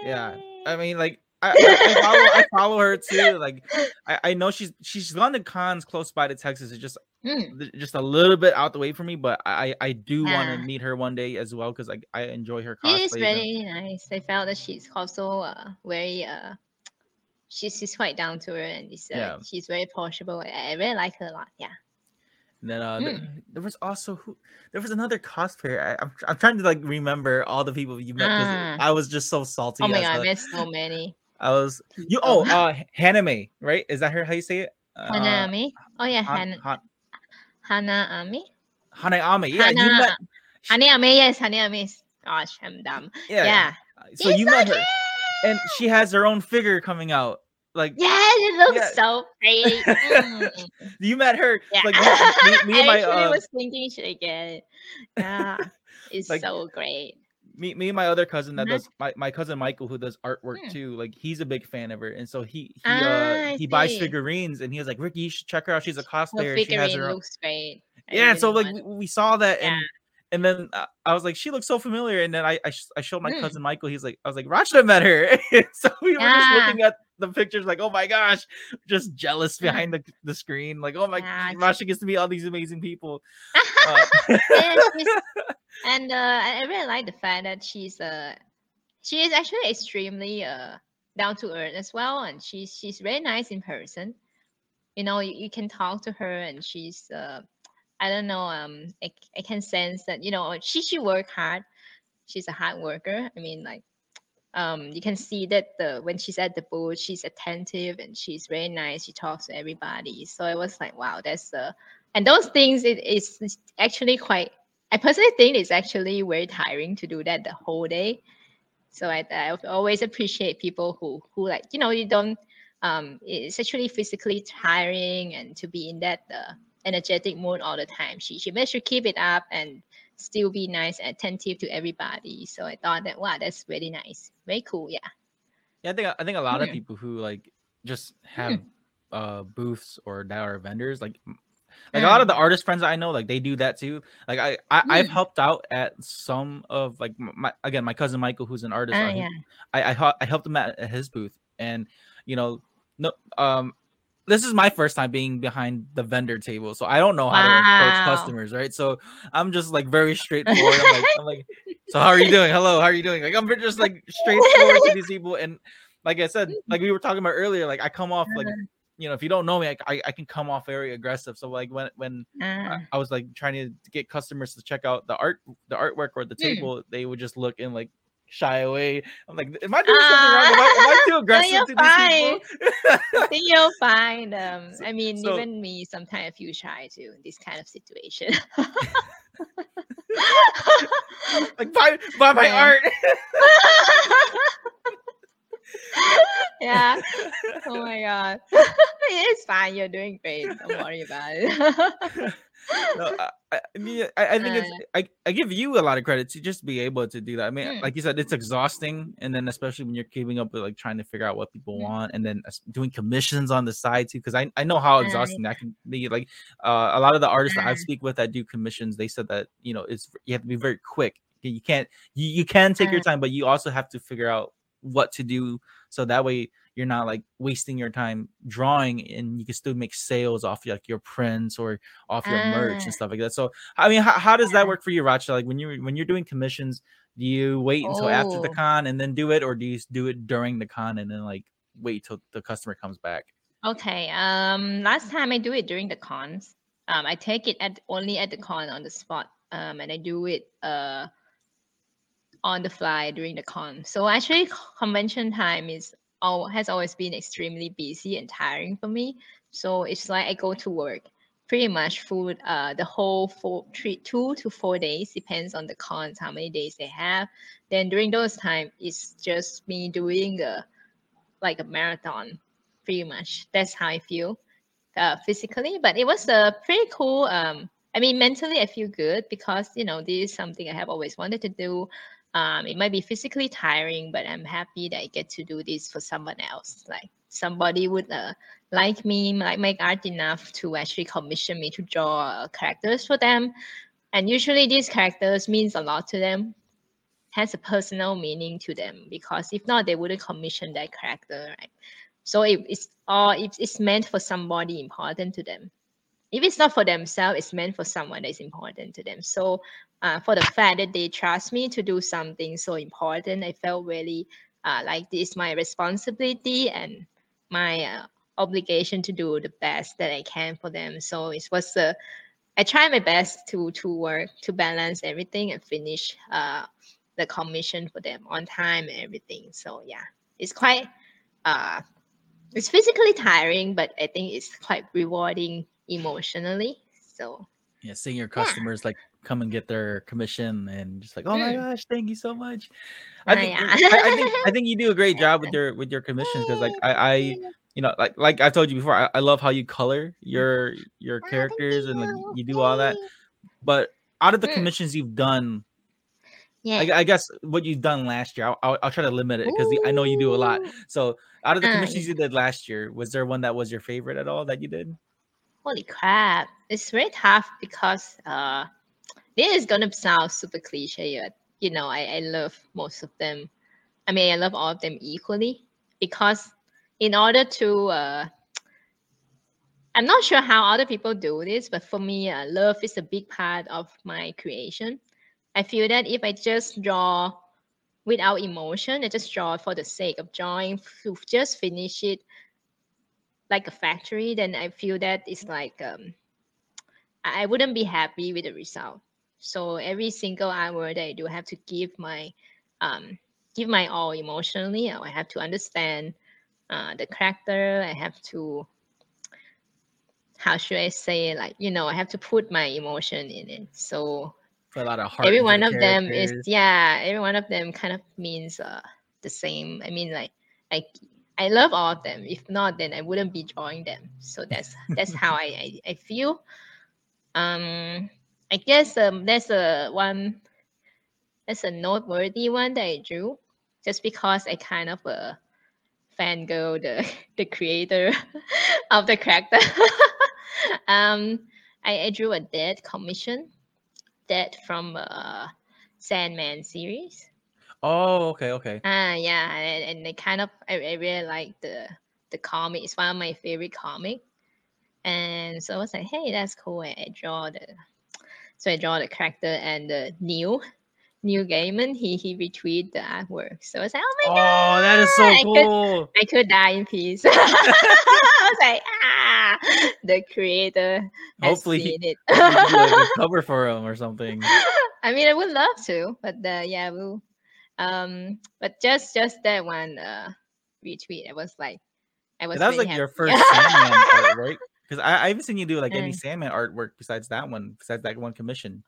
Yeah, I mean, like I, I, follow, I follow her too. Like I, I know she's she's gone to cons close by to Texas. It's just Mm, just a little bit out the way for me, but I I do want to meet her one day as well because I I enjoy her she is cosplays. and- really nice. I felt that she's also uh, very uh, she's she's quite down to earth and uh, Yeah. she's very approachable. I, I really like her a lot. Yeah. And then uh, th- Mm. there was also who there was another cosplayer. I, I'm I'm trying to like remember all the people you met. Ah. I was just so salty. Oh my god, I met so many. I was you. Oh, uh, Haname, right? Is that her? How you say it? Uh, Hanami. Oh yeah, Han, Han- Han, Hanaami. Haneame. Yeah, you Hana- met. Hanaami. Yes, Hanaami. Gosh, I'm dumb. Yeah. Yeah. So She's you so met her, cute! and she has her own figure coming out. Like Yeah, it looks Yeah. so pretty. Mm. you met her. Yeah. Like me, me, me and I my actually uh, was thinking, should I get it? Yeah, it's Like- so great. me, me and my other cousin that does my, my cousin Michael who does artwork Hmm. too. Like he's a big fan of her, and so he he Ah, uh he buys figurines, and he was like, Ricky, you should check her out. She's a Her cosplayer. and She has her own. great. I Yeah, really so like we, we saw that, Yeah. and and then uh, I was like, she looks so familiar, and then I I, sh- I showed my Mm. cousin Michael. He's like, I was like, Rachel met her. so we were just looking at the pictures, like, oh my gosh, just jealous behind the, the screen, like, oh my, Yeah, Rachta gets to meet all these amazing people. Uh, and uh, I I really like the fact that she's uh she is actually extremely uh down to earth as well, and she's she's very nice in person. You know, you, you can talk to her, and she's uh I don't know um I, I can sense that you know she she work hard. She's a hard worker. I mean like. Um, you can see that the when she's at the booth, she's attentive and she's very nice. She talks to everybody. So I was like, wow, that's uh, and those things it is actually quite i personally think it's actually very tiring to do that the whole day so i, I always appreciate people who who like you know you don't um it's actually physically tiring and to be in that uh, energetic mood all the time she she managed to keep it up and still be nice and attentive to everybody so i thought that wow that's really nice very cool yeah Yeah, I think I think a lot of Hmm. people who like just have uh booths or that are vendors like like a lot of the artist friends I know like they do that too. Like I, I I've Mm. helped out at some of like my again my cousin Michael who's an artist. Uh, yeah I I, I helped him at, his booth and you know no um this is my first time being behind the vendor table, so I don't know how to approach customers, right? So I'm just like very straightforward. I'm like, I'm like, so how are you doing? Hello, how are you doing? Like I'm just like straightforward to these people, and like I said, like we were talking about earlier, like I come off like you know if you don't know me, I I, I can come off very aggressive. So like when when Ah. I, I was like trying to get customers to check out the art the artwork or the Mm. table, they would just look and like shy away. I'm like, am I doing something wrong? Am I, am I too aggressive to these people? I think you'll find. Um, I mean, so- even me sometimes I feel shy too in this kind of situation. like buy buy my Yeah. art. yeah. Oh my god. it's fine. You're doing great. Don't worry about it. No, I, I, mean, I, I think it's I, I give you a lot of credit to just be able to do that. I mean, Mm. like you said, it's exhausting, and then especially when you're keeping up with like trying to figure out what people Mm. want, and then doing commissions on the side too. Because I, I know how Uh, exhausting that can be. Like uh, a lot of the artists that I Uh. speak with that do commissions, they said that you know it's you have to be very quick. You can't you, you can take your Uh. time, but you also have to figure out what to do so that way you're not like wasting your time drawing and you can still make sales off like your prints or off your merch Ah. and stuff like that. So I mean, how, how does that work for you, Rachta? Like when you when you're doing commissions, do you wait until after the Oh. con and then do it, or do you do it during the con and then like wait till the customer comes back? okay. Um, last time I do it during the cons. Um, I take it at only at the con on the spot. Um, and I do it uh on the fly during the con. So actually, convention time is all has always been extremely busy and tiring for me. So it's like I go to work. Pretty much full uh the whole four three two to four days depends on the cons how many days they have. Then during those time it's just me doing a like a marathon pretty much. That's how i feel uh, physically. But it was a pretty cool um i mean mentally i feel good because you know this is something i have always wanted to do um, it might be physically tiring but i'm happy that i get to do this for someone else like somebody would uh, like me, like make art enough to actually commission me to draw uh, characters for them. And usually these characters means a lot to them, has a personal meaning to them because if not, they wouldn't commission that character, right? So it, it's all it's, it's meant for somebody important to them. If it's not for themselves, it's meant for someone that's important to them. So uh, for the fact that they trust me to do something so important, I felt really uh, like this is my responsibility and my uh, obligation to do the best that I can for them. So it was the I try my best to to work to balance everything and finish uh, the commission for them on time and everything. So yeah, it's quite uh, it's physically tiring, but I think it's quite rewarding emotionally. So yeah, seeing your customers yeah. like come and get their commission and just like, oh my mm. gosh, thank you so much. I oh, think, yeah. I, I, think I think you do a great job with your with your commissions because like I, I you know like like I've told you before, I, I love how you color your your oh, characters and like you do all that. But out of the mm. commissions you've done, yeah, I, I, guess what you've done last year, I'll, I'll, I'll try to limit it because I know you do a lot. So out of the commissions you did last year, was there one that was your favorite at all that you did? Holy crap! It's very tough because uh this is gonna sound super cliche, but you know, I, I love most of them. I mean, I love all of them equally because in order to, uh, I'm not sure how other people do this, but for me, uh, love is a big part of my creation. I feel that if I just draw without emotion, I just draw for the sake of drawing to just finish it like a factory, then I feel that it's like um, I wouldn't be happy with the result. So every single hour that I do have to give my um, give my all emotionally. I have to understand uh, the character. I have to how should I say it? like you know I have to put my emotion in it. So a lot of heart every one of characters. them is yeah every one of them kind of means uh, the same. I mean like like I love all of them. If not, then I wouldn't be drawing them. So that's that's how I, I, I feel. Um, I guess um, that's a one. That's a noteworthy one that I drew, just because I kind of uh, fangirl the the creator of the character. um, I, I drew a Death commission, Death from uh, Sandman series. Oh, okay, okay. Ah, uh, yeah, and, and they kind of I, I really like the the comic. It's one of my favorite comic, and so I was like, hey, that's cool. I, I draw the so I draw the character and the Neil, Neil Gaiman, he he retweeted the artwork. So I was like, oh my oh, god. Oh, that is so I cool. Could, I could die in peace. I was like, ah, the creator. Hopefully, he, it. a cover for him or something. I mean, I would love to, but uh, yeah, we'll. Um, but just just that one uh retweet, I was like, I was. that was like happy. your first Sandman right? Because I, I haven't seen you do like any Sandman artwork besides that one, besides that one commission.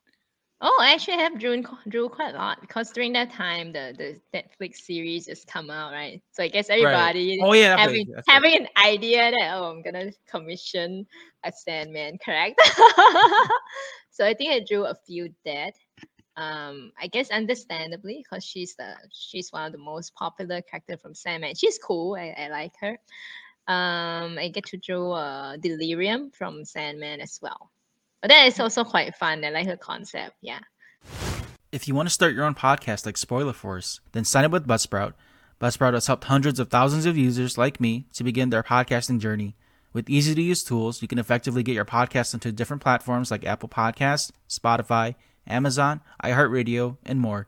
Oh, I actually have drew drew quite a lot because during that time the the Netflix series just come out, right? So I guess everybody right. oh, yeah, having having an idea that oh I'm gonna commission a Sandman correct? so I think I drew a few that. Um, I guess understandably because she's the she's one of the most popular character from Sandman. She's cool. I, I like her. Um, I get to draw uh, Delirium from Sandman as well. But that is also quite fun. I like her concept. Yeah. If you want to start your own podcast like Spoiler Force, then sign up with Buzzsprout. Buzzsprout has helped hundreds of thousands of users like me to begin their podcasting journey. With easy to use tools, you can effectively get your podcast onto different platforms like Apple Podcasts, Spotify, Amazon, iHeartRadio, and more.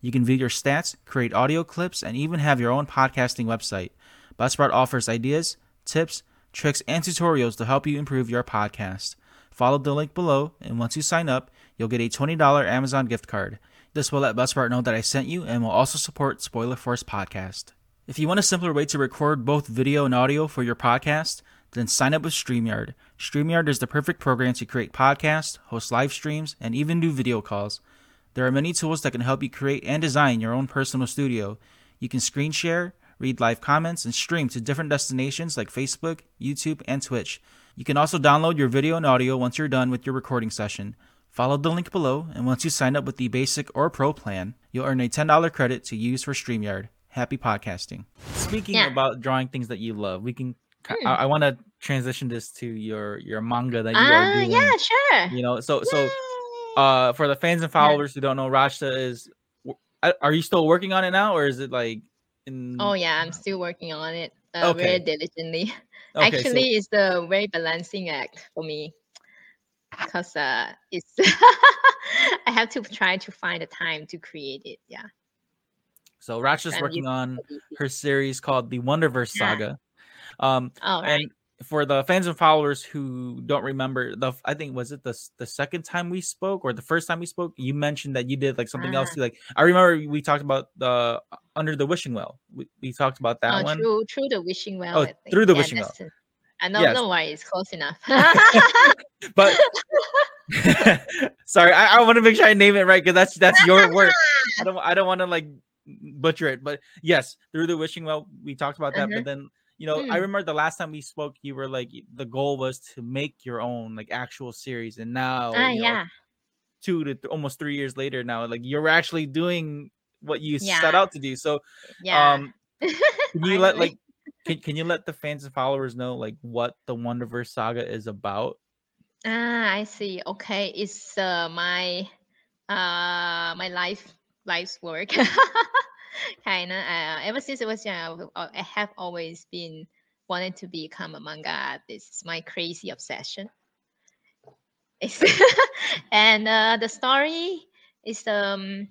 You can view your stats, create audio clips, and even have your own podcasting website. Buzzsprout offers ideas, tips, tricks, and tutorials to help you improve your podcast. Follow the link below, and once you sign up, you'll get a $20 Amazon gift card. This will let Buzzsprout know that I sent you and will also support Spoiler Force Podcast. If you want a simpler way to record both video and audio for your podcast, Then sign up with StreamYard. StreamYard is the perfect program to create podcasts, host live streams, and even do video calls. There are many tools that can help you create and design your own personal studio. You can screen share, read live comments, and stream to different destinations like Facebook, YouTube, and Twitch. You can also download your video and audio once you're done with your recording session. Follow the link below, and once you sign up with the basic or pro plan, you'll earn a $10 credit to use for StreamYard. Happy podcasting. Speaking Yeah. about drawing things that you love, we can. Hmm. I, I want to transition this to your your manga that you are Ah, doing. yeah, sure. You know, so so uh for the fans and followers who don't know, Rachta is. Are you still working on it now, or is it like in? oh yeah, I'm still working on it uh, Okay. very diligently. okay, so- Actually, it's the very balancing act for me because uh, it's I have to try to find the time to create it. Yeah. So Rachta's I'm working on her series called the Wonderverse Yeah. Saga. Um, Oh right. and for the fans and followers who don't remember, the I think was it the the second time we spoke or the first time we spoke, you mentioned that you did like something else Ah. too. Like I remember we talked about the Under the Wishing Well. We, we talked about that oh, one. through through the wishing well. Oh, Through the Yeah, Wishing Well. it. I don't Yes. know why it's close enough. But sorry, I, I want to make sure I name it right because that's that's your work. I don't I don't want to like butcher it, but yes, through the wishing well, we talked about that. Uh-huh. But then you know, I Mm. remember the last time we spoke, you were like the goal was to make your own like actual series, and now ah, you know, yeah. two to th- almost three years later, now like you're actually doing what you set out to do. So Yeah. um, can you let like can, can you let the fans and followers know like what the Wonderverse saga is about? Ah, I see. Okay, it's uh, my uh my life life's work. Kinda. Uh, ever since I was young, I have always been wanting to become a manga artist. It's my crazy obsession. And uh, the story is um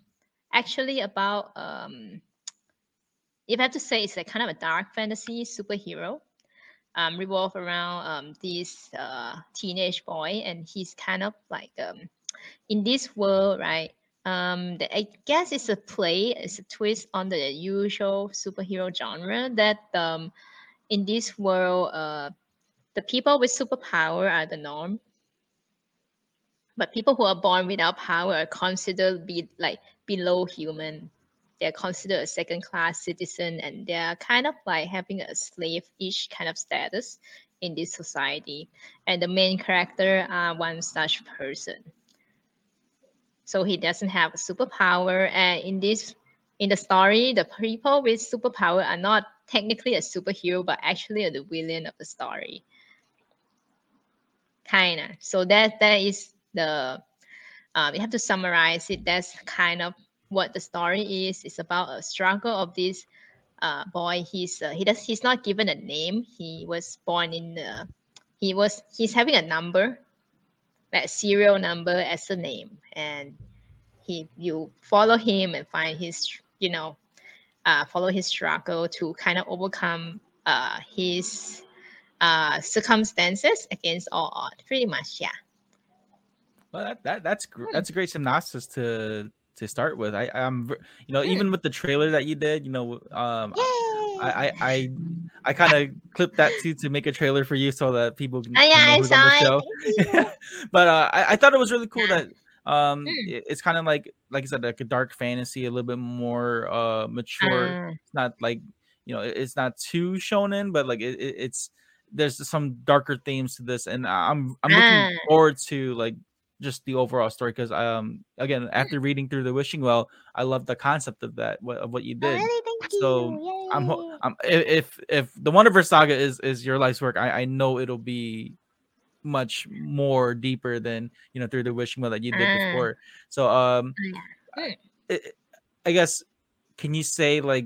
actually about um if I have to say it's a kind of a dark fantasy superhero um, revolve around um, this uh, teenage boy, and he's kind of like um, in this world, right? Um, I guess it's a play, it's a twist on the usual superhero genre. That um, in this world, uh, the people with superpower are the norm, but people who are born without power are considered be like below human. They're considered a second class citizen and they're kind of like having a slave-ish kind of status in this society. And the main character are one such person so he doesn't have a superpower and in this in the story the people with superpower are not technically a superhero but actually the villain of the story kind of so that that is the um, you have to summarize it that's kind of what the story is. It's about a struggle of this uh, boy. He's uh, he does he's not given a name. He was born in the he was he's having a number, a serial number as a name, and he you follow him and find his you know uh, follow his struggle to kind of overcome uh, his uh, circumstances against all odds. Pretty much, yeah. Well, that, that that's gr- Hmm. that's a great synopsis to to start with. I I'm you know even with the trailer that you did, you know, um, I I I, I kind of clipped that too to make a trailer for you so that people can, Oh, yeah, know I who's on the show. but uh, I, I thought it was really cool that um Mm. it- it's kind of like like I said like a dark fantasy, a little bit more uh mature. Ah, It's not like you know it- it's not too shonen, but like it, it, it's there's some darker themes to this, and I'm I'm looking Ah. forward to like just the overall story because um again after reading through the wishing well i love the concept of that of what you oh, did really? So, i'm i'm if if the wonderverse saga is is your life's work i i know it'll be much more deeper than you know through the wishing well that you did Ah. before so um Mm. I, I guess can you say like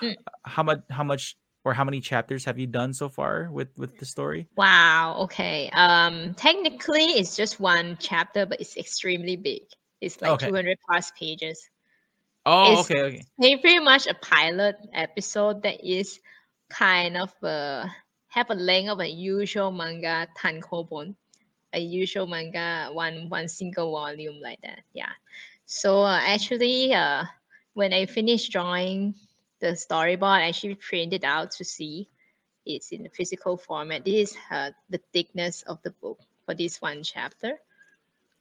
Mm. how much how much or how many chapters have you done so far with with the story Wow. Okay. Um, technically, it's just one chapter, but it's extremely big. It's like Okay. 200 plus pages. Oh It's- okay okay pretty much a pilot episode that is kind of uh, have a length of a usual manga tankobon, a usual manga one one single volume like that. Yeah. So uh, actually, uh, when I finished drawing the storyboard, I actually printed out to see, it's in the physical format. This is uh, the thickness of the book for this one chapter.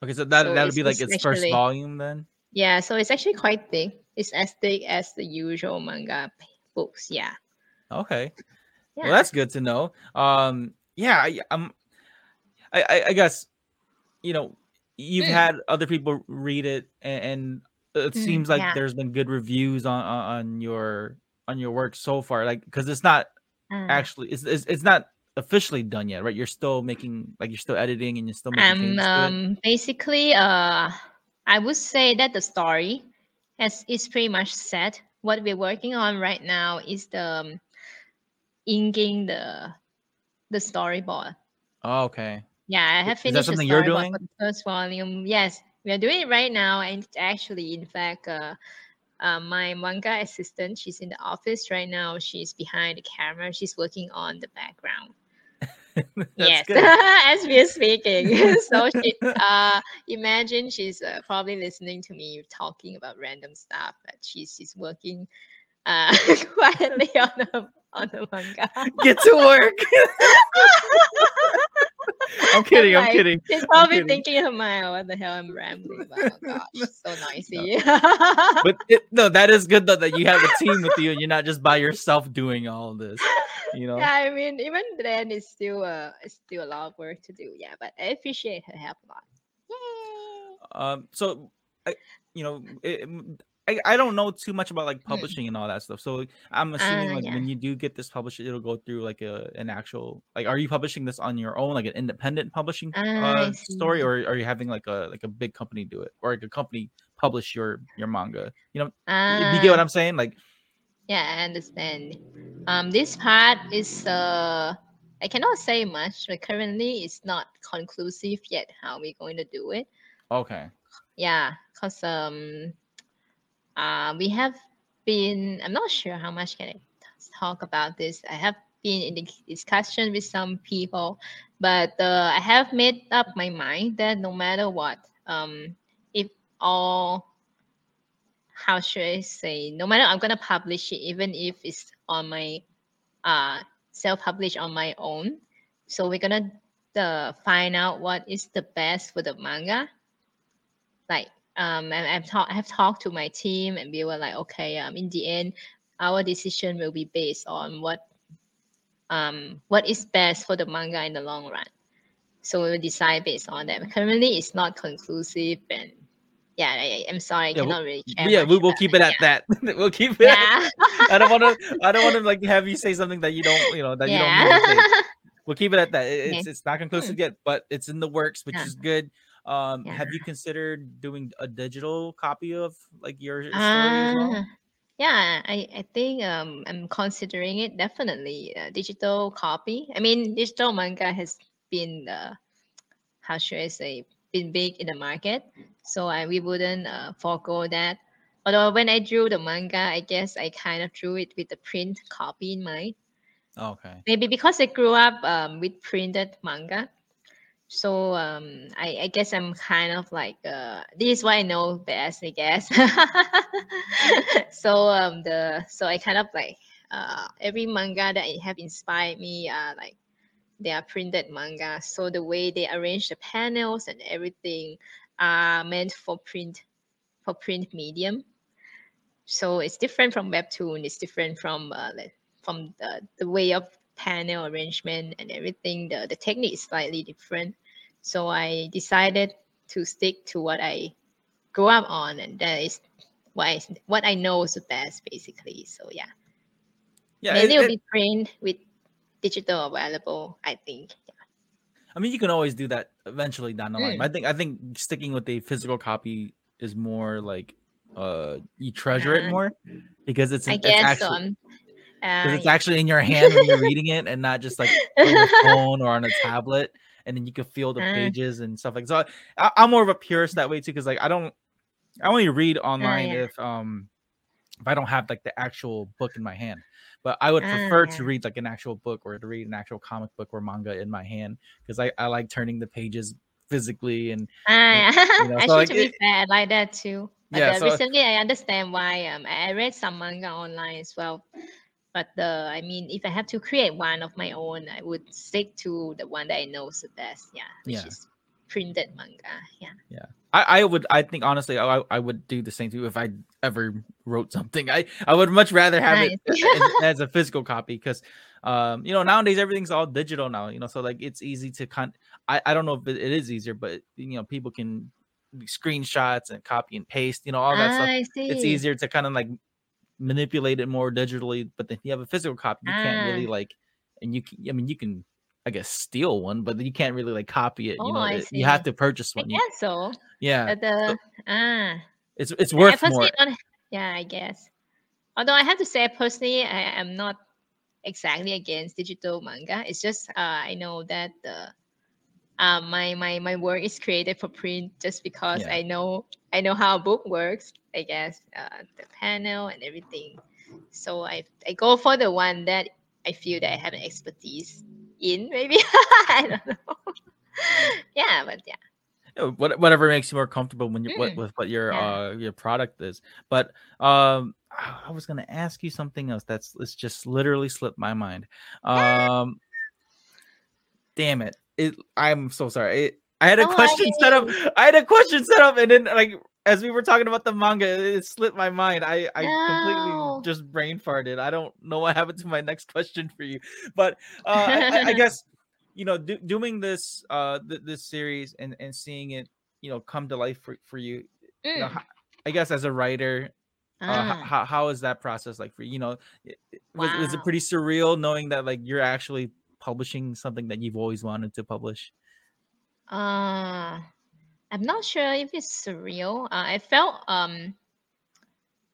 Okay, so that So that'll be like its first volume then. Yeah, so it's actually quite thick. It's as thick as the usual manga books. Yeah. Okay. Yeah. Well, that's good to know. Um, yeah, I, I'm, I, I, I guess, you know, you've Mm. had other people read it, and, and it Mm, seems like yeah. there's been good reviews on on your on your work so far. Like, because it's not Uh, actually, it's, it's it's not officially done yet, right? You're still making, like, you're still editing, and you're still making um, changes um, basically, uh, I would say that the story as is pretty much set. What we're working on right now is the um, inking the the storyboard. Oh, okay. Yeah, I have Is that finished the something you're doing? for the first volume. Yes, we are doing it right now, and actually, in fact, uh, uh, my manga assistant, she's in the office right now. She's behind the camera. She's working on the background. Yes, as we're speaking. so she, uh, imagine she's uh, probably listening to me talking about random stuff, but she's she's working uh, quietly on the on the manga. Get to work. I'm kidding. I'm like, kidding. She's probably thinking in her "Oh, what the hell I'm rambling about? Oh, gosh, so noisy. but it, no, that is good though that you have a team with you and you're not just by yourself doing all this. You know, yeah, I mean, even then, it's still uh, it's still a lot of work to do. Yeah, but I appreciate her help a lot. Yay! um, so I, you know, it- I, I don't know too much about like publishing and all that stuff. So I'm assuming Ah, like yeah. when you do get this published, it'll go through like a an actual like. Are you publishing this on your own, like an independent publishing I uh, story, or are you having like a like a big company do it, or like a company publish your your manga? You know, you- you get what Ah, I'm saying? Like, Yeah, I understand. Um, this part is uh, I cannot say much, but currently it's not conclusive yet how we're going to do it. okay, Yeah, cause um, uh, we have been. I'm not sure how much can I talk about this. I have been in the discussion with some people, but uh, I have made up my mind that no matter what, um, if all, how should I say, no matter I'm gonna publish it, even if it's on my, uh, self-publish on my own. So we're gonna uh, find out what is the best for the manga like um and I've talked I've talked to my team and we were like okay um in the end our decision will be based on what um what is best for the manga in the long run so we will decide based on that currently it's not conclusive and yeah I, I'm sorry I Yeah, we'll- cannot really yeah, we will keep it at that. we'll keep it. yeah I don't want to. I don't want to like have you say something that you don't. You know that you don't. yeah Mean to say. We'll keep it at that. It- Okay. It's it's not conclusive yet, but it's in the works, which Yeah. is good. Um, Yeah. have you considered doing a digital copy of like your story as well? Ah, yeah, I, I think um I'm considering it definitely a digital copy. I mean, digital manga has been uh, how should I say been big in the market, so I we wouldn't uh, forego that. Although when I drew the manga, I guess I kind of drew it with the print copy in mind. Okay. Maybe because I grew up um, with printed manga. So um, I, I guess I'm kind of like uh, this is what I know best, I guess. so um the so I kind of like uh, every manga that have inspired me are like they are printed manga. So the way they arrange the panels and everything are meant for print for print medium. So it's different from webtoon. It's different from uh, from the, the way of panel arrangement and everything. The the technique is slightly different. So I decided to stick to what I grew up on, and that is what I what I know is the best, basically. So yeah, Yeah. mainly it- will be print with digital available. I think. I mean, you can always do that eventually down the line. Mm. I think I think sticking with a physical copy is more like uh you treasure it more because it's I it's guess actually so. um, because uh, it's actually in your hand when you're reading it and not just like on your phone or on a tablet and then you can feel the Ah. pages and stuff like so I, i'm more of a purist that way too because like i don't i only read online Ah, yeah. if um if i don't have like the actual book in my hand but i would Ah, prefer to yeah. read like an actual book or to read an actual comic book or manga in my hand because I, I like turning the pages physically and Ah, you know, so, like, to be fair, I like that too. But Yeah, uh, so- recently, I understand why. Um, I read some manga online as well. But the I mean, if I have to create one of my own, I would stick to the one that I know the best. Yeah, which Yeah. is printed manga. Yeah. Yeah. I, I would I think honestly I, I would do the same too if I ever wrote something. I, I would much rather have it as, as a physical copy because um you know nowadays everything's all digital now you know so like it's easy to con I, I don't know if it, it is easier but you know people can screenshots and copy and paste you know all that Ah, stuff I see. it's easier to kind of like manipulate it more digitally but if you have a physical copy you can't really Ah. like and you can I mean you can I guess steal one but you can't really like copy it you Oh, know I it- you have to purchase I one You- guess so. yeah But the ah, it's it's worth more. Yeah, I guess. Although I have to say, personally, I am not exactly against digital manga. It's just uh, I know that the uh, my my my work is created for print just because Yeah. I know I know how a book works. I guess uh, the panel and everything. So I I go for the one that I feel that I have an expertise in. Maybe I don't know. yeah, but yeah. what, whatever makes you more comfortable when you what, Mm, with what your yeah. uh your product is but um i was gonna ask you something else that's it's just literally slipped my mind um damn it it i'm so sorry it, i had a No question set up i had a question set up and then like as we were talking about the manga it, slipped my mind. I i No. completely just brain farted. I don't know what happened to my next question for you. But uh I, I- guess you know do, doing this uh th- this series and and seeing it you know come to life for, for you, you know, Mm, i guess as a writer uh, ah. how, how is that process like for you? You know it- it- was, was it pretty surreal knowing that like you're actually publishing something that you've always wanted to publish? Uh, I'm not sure if it's surreal. Uh, I felt um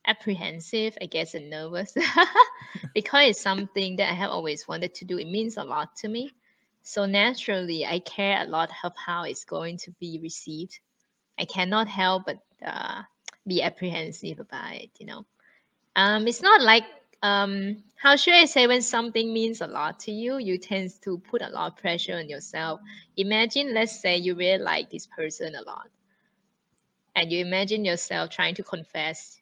apprehensive, I guess, and nervous because it's something that I have always wanted to do. It means a lot to me. So naturally, I care a lot of how it's going to be received. I cannot help but uh, be apprehensive about it. You know, um, it's not like um, how should I say when something means a lot to you, you tend to put a lot of pressure on yourself? Imagine let's say you really like this person a lot and you imagine yourself trying to confess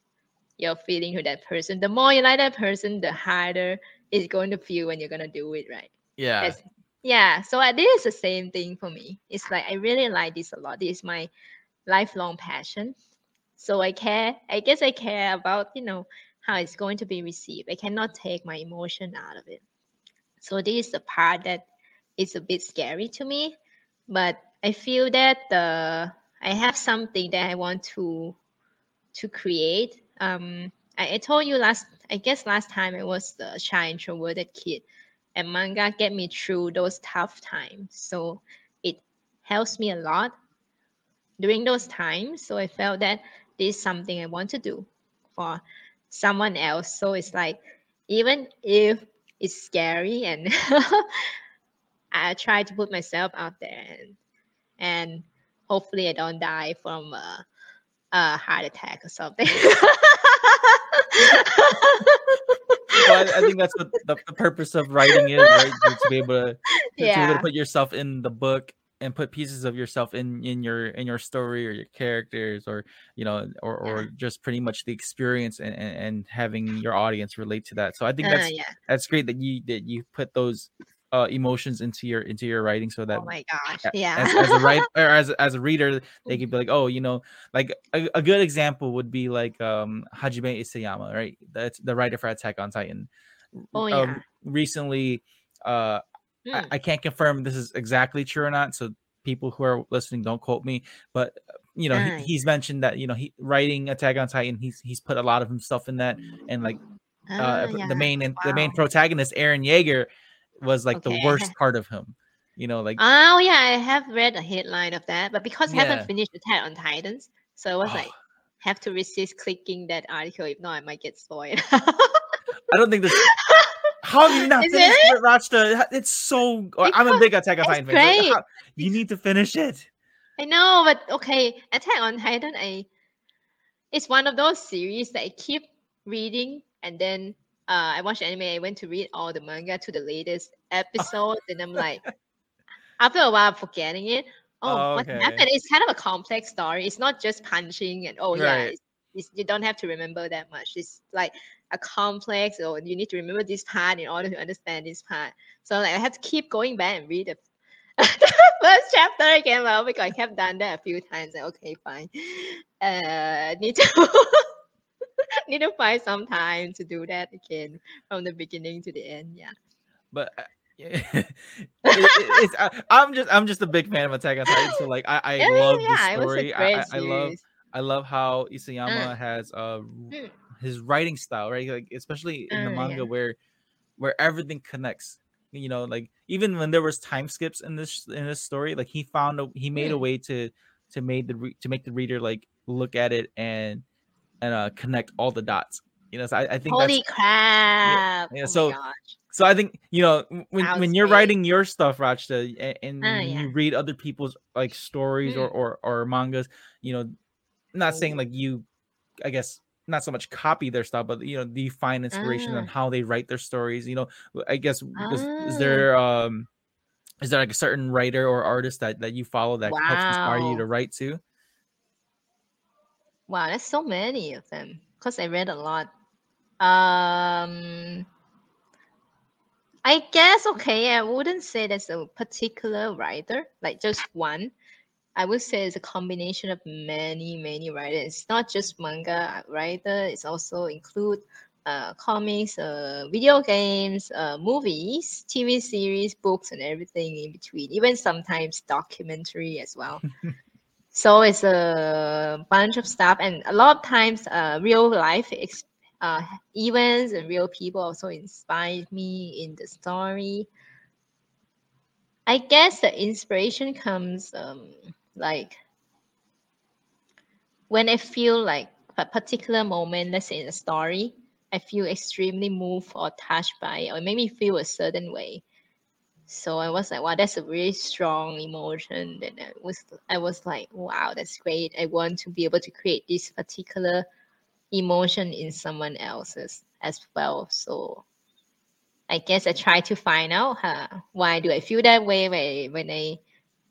your feeling to that person. The more you like that person the harder it's going to feel when you're going to do it right? Yeah. That's- yeah so this is the same thing for me. It's like i really like this a lot. This is my lifelong passion. So i care i guess i care about you know how it's going to be received. I cannot take my emotion out of it. So this is the part that is a bit scary to me but i feel that the i have something that i want to to create. Um I, I told you last i guess last time i was the shy introverted kid and manga get me through those tough times. So it helps me a lot during those times. So i felt that this is something i want to do for someone else so it's like even if it's scary and I try to put myself out there and and hopefully I don't die from a, a heart attack or something. well, I, I think that's what the, the purpose of writing is right to, be able to, to, to be able yeah. to put yourself in the book and put pieces of yourself in in your in your story or your characters or you know or or just pretty much the experience and, and and having your audience relate to that so i think Uh, that's yeah. that's great that you that you put those uh emotions into your into your writing so that Oh my gosh. Yeah. as, as a writer or as, as a reader they could be like oh you know like a, a good example would be like um hajime isayama right that's the writer for attack on titan Oh, Um, yeah. recently uh I, Mm. I can't confirm this is exactly true or not so people who are listening don't quote me but you know Ah, he, he's mentioned that you know he writing attack on titan he's he's put a lot of himself in that and like Ah, uh yeah. the main and the main protagonist Eren Yeager was like the worst part of him you know like Oh yeah, I have read a headline of that, but because I Yeah. haven't finished Attack on Titans, so I was Oh. like, have to resist clicking that article. If not, I might get spoiled. I don't think this. How have you not Is finished it, Rachta? It's so. or I'm a big Attack on Titan fan. how- you need to finish it. I know, but okay, Attack on Titan, I it's one of those series that I keep reading and then uh, I watch anime, I went to read all the manga to the latest episode, and I'm like after a while I'm forgetting it. Oh, what Okay. happened? It's kind of a complex story. It's not just punching and oh yeah, it's, It's, you don't have to remember that much. It's like a complex, or you need to remember this part in order to understand this part. So like I had to keep going back and read the, the first chapter again. Well, because I have done that a few times. Like, okay, fine. Uh, need to need to find some time to do that again from the beginning to the end. Yeah. But uh, it, it's I, I'm just I'm just a big fan of Attack on Titan. So like I, I Yeah, love yeah, the it story. I, I, I love. I love how Isayama has uh Mm. his writing style, right? Like especially in the Oh, manga yeah. where where everything connects. You know, like even when there was time skips in this in this story, like he found a he made a Mm. way to to made the re- to make the reader like look at it and and uh connect all the dots. You know, so I, I think Holy crap! yeah, oh so- so I think you know when when you're great. writing your stuff, Rachta, a- and Ah, you read other people's like stories or, Mm. or or mangas, you know, not saying Oh. like you, I guess not so much copy their stuff, but you know, do you find inspiration on Ah. how they write their stories? You know, I guess is, is Ah. there um is there like a certain writer or artist that that you follow that helps inspire you to Wow. write too? Wow, that's so many of them. Cause I read a lot. Um, I guess okay. I wouldn't say there's a particular writer, like just one. I would say it's a combination of many, many writers. It's not just manga writer. It's also include uh, comics, uh, video games, uh, movies, TV series, books, and everything in between. Even sometimes documentary as well. so it's a bunch of stuff, and a lot of times, uh, real life ex- uh, events and real people also inspired me in the story. I guess the inspiration comes um, like when I feel like a particular moment, let's say in a story, I feel extremely moved or touched by it, or it made me feel a certain way. So I was like, wow, that's a really strong emotion. And I was I was like, wow, that's great. I want to be able to create this particular emotion in someone else's as well. So I guess I try to find out huh, why do I feel that way when I,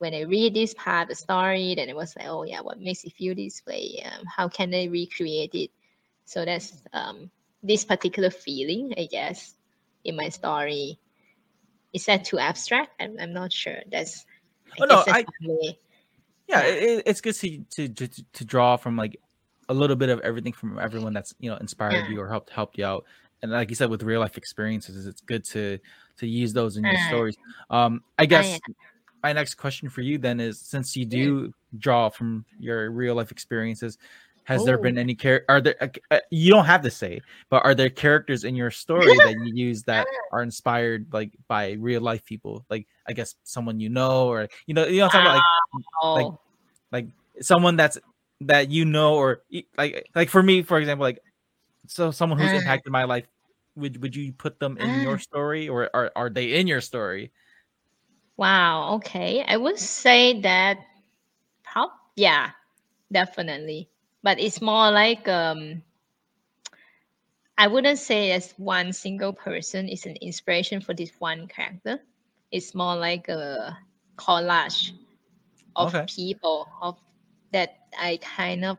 when I read this part of the story. Then it was like, oh yeah, what makes you feel this way? Um, how can I recreate it? So that's um, this particular feeling, I guess, in my story. Is that too abstract? I'm, I'm not sure. That's I Oh, no, that's I- yeah. It, it's good to, to to to draw from like a little bit of everything from everyone that's you know inspired Yeah. you or helped helped you out and like you said with real life experiences it's good to to use those in your Uh, stories um i yeah. My next question for you then is since you do draw from your real life experiences has there been Oh. any care are there uh, uh, you don't have to say but are there characters in your story that you use that are inspired like by real life people like i guess someone you know or you know you know about like Oh, like someone that's that you know or like like for me for example like so someone who's Mm. impacted my life would would you put them in your Ah. story or are, are they in your story Wow. Okay. I would say that, prob yeah, definitely. But it's more like um, I wouldn't say as one single person is an inspiration for this one character. It's more like a collage of Okay. people of that I kind of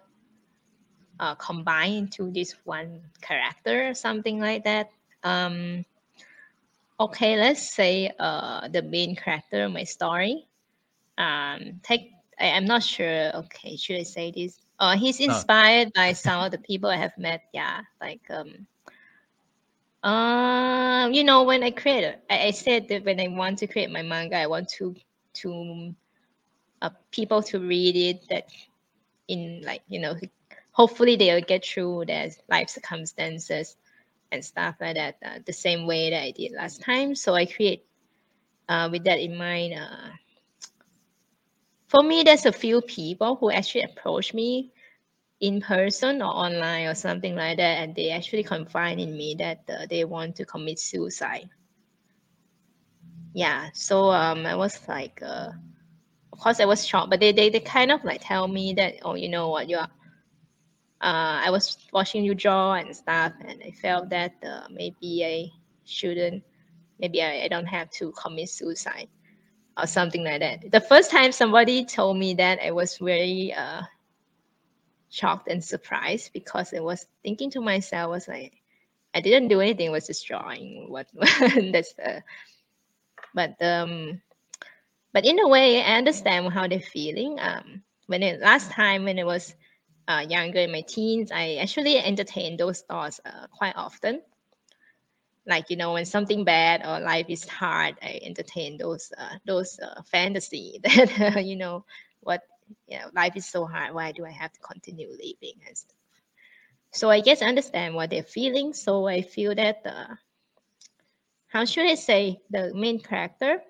uh, combine into this one character, something like that. Um, okay, let's say uh, the main character of my story. Um, take I, I'm not sure. Okay, should I say this? Uh, he's inspired by some of the people I have met. Yeah, like um, um, you know, when I create, I said that when I want to create my manga, I want to to uh, people to read it that in like you know hopefully they'll get through their life circumstances and stuff like that uh, the same way that I did last time. So I create uh, with that in mind. Uh, for me, there's a few people who actually approach me in person or online or something like that, and they actually confide in me that uh, they want to commit suicide. Yeah, so um, I was like, uh, of course, I was shocked, but they, they they kind of like tell me that, oh, you know what, you are. Uh, I was watching you draw and stuff, and I felt that uh, maybe I shouldn't, maybe I, I don't have to commit suicide or something like that. The first time somebody told me that, I was very uh, shocked and surprised because I was thinking to myself, was like, I didn't do anything, I was just drawing. What that's the, but um, but in a way, I understand how they're feeling. Um, when it last time when it was uh, younger in my teens, I actually entertain those thoughts uh, quite often. Like you know, when something bad or life is hard, I entertain those uh, those uh, fantasy that uh, you know what you know life is so hard. Why do I have to continue living and stuff? So I guess I understand what they're feeling. So I feel that uh, how should I say the main character?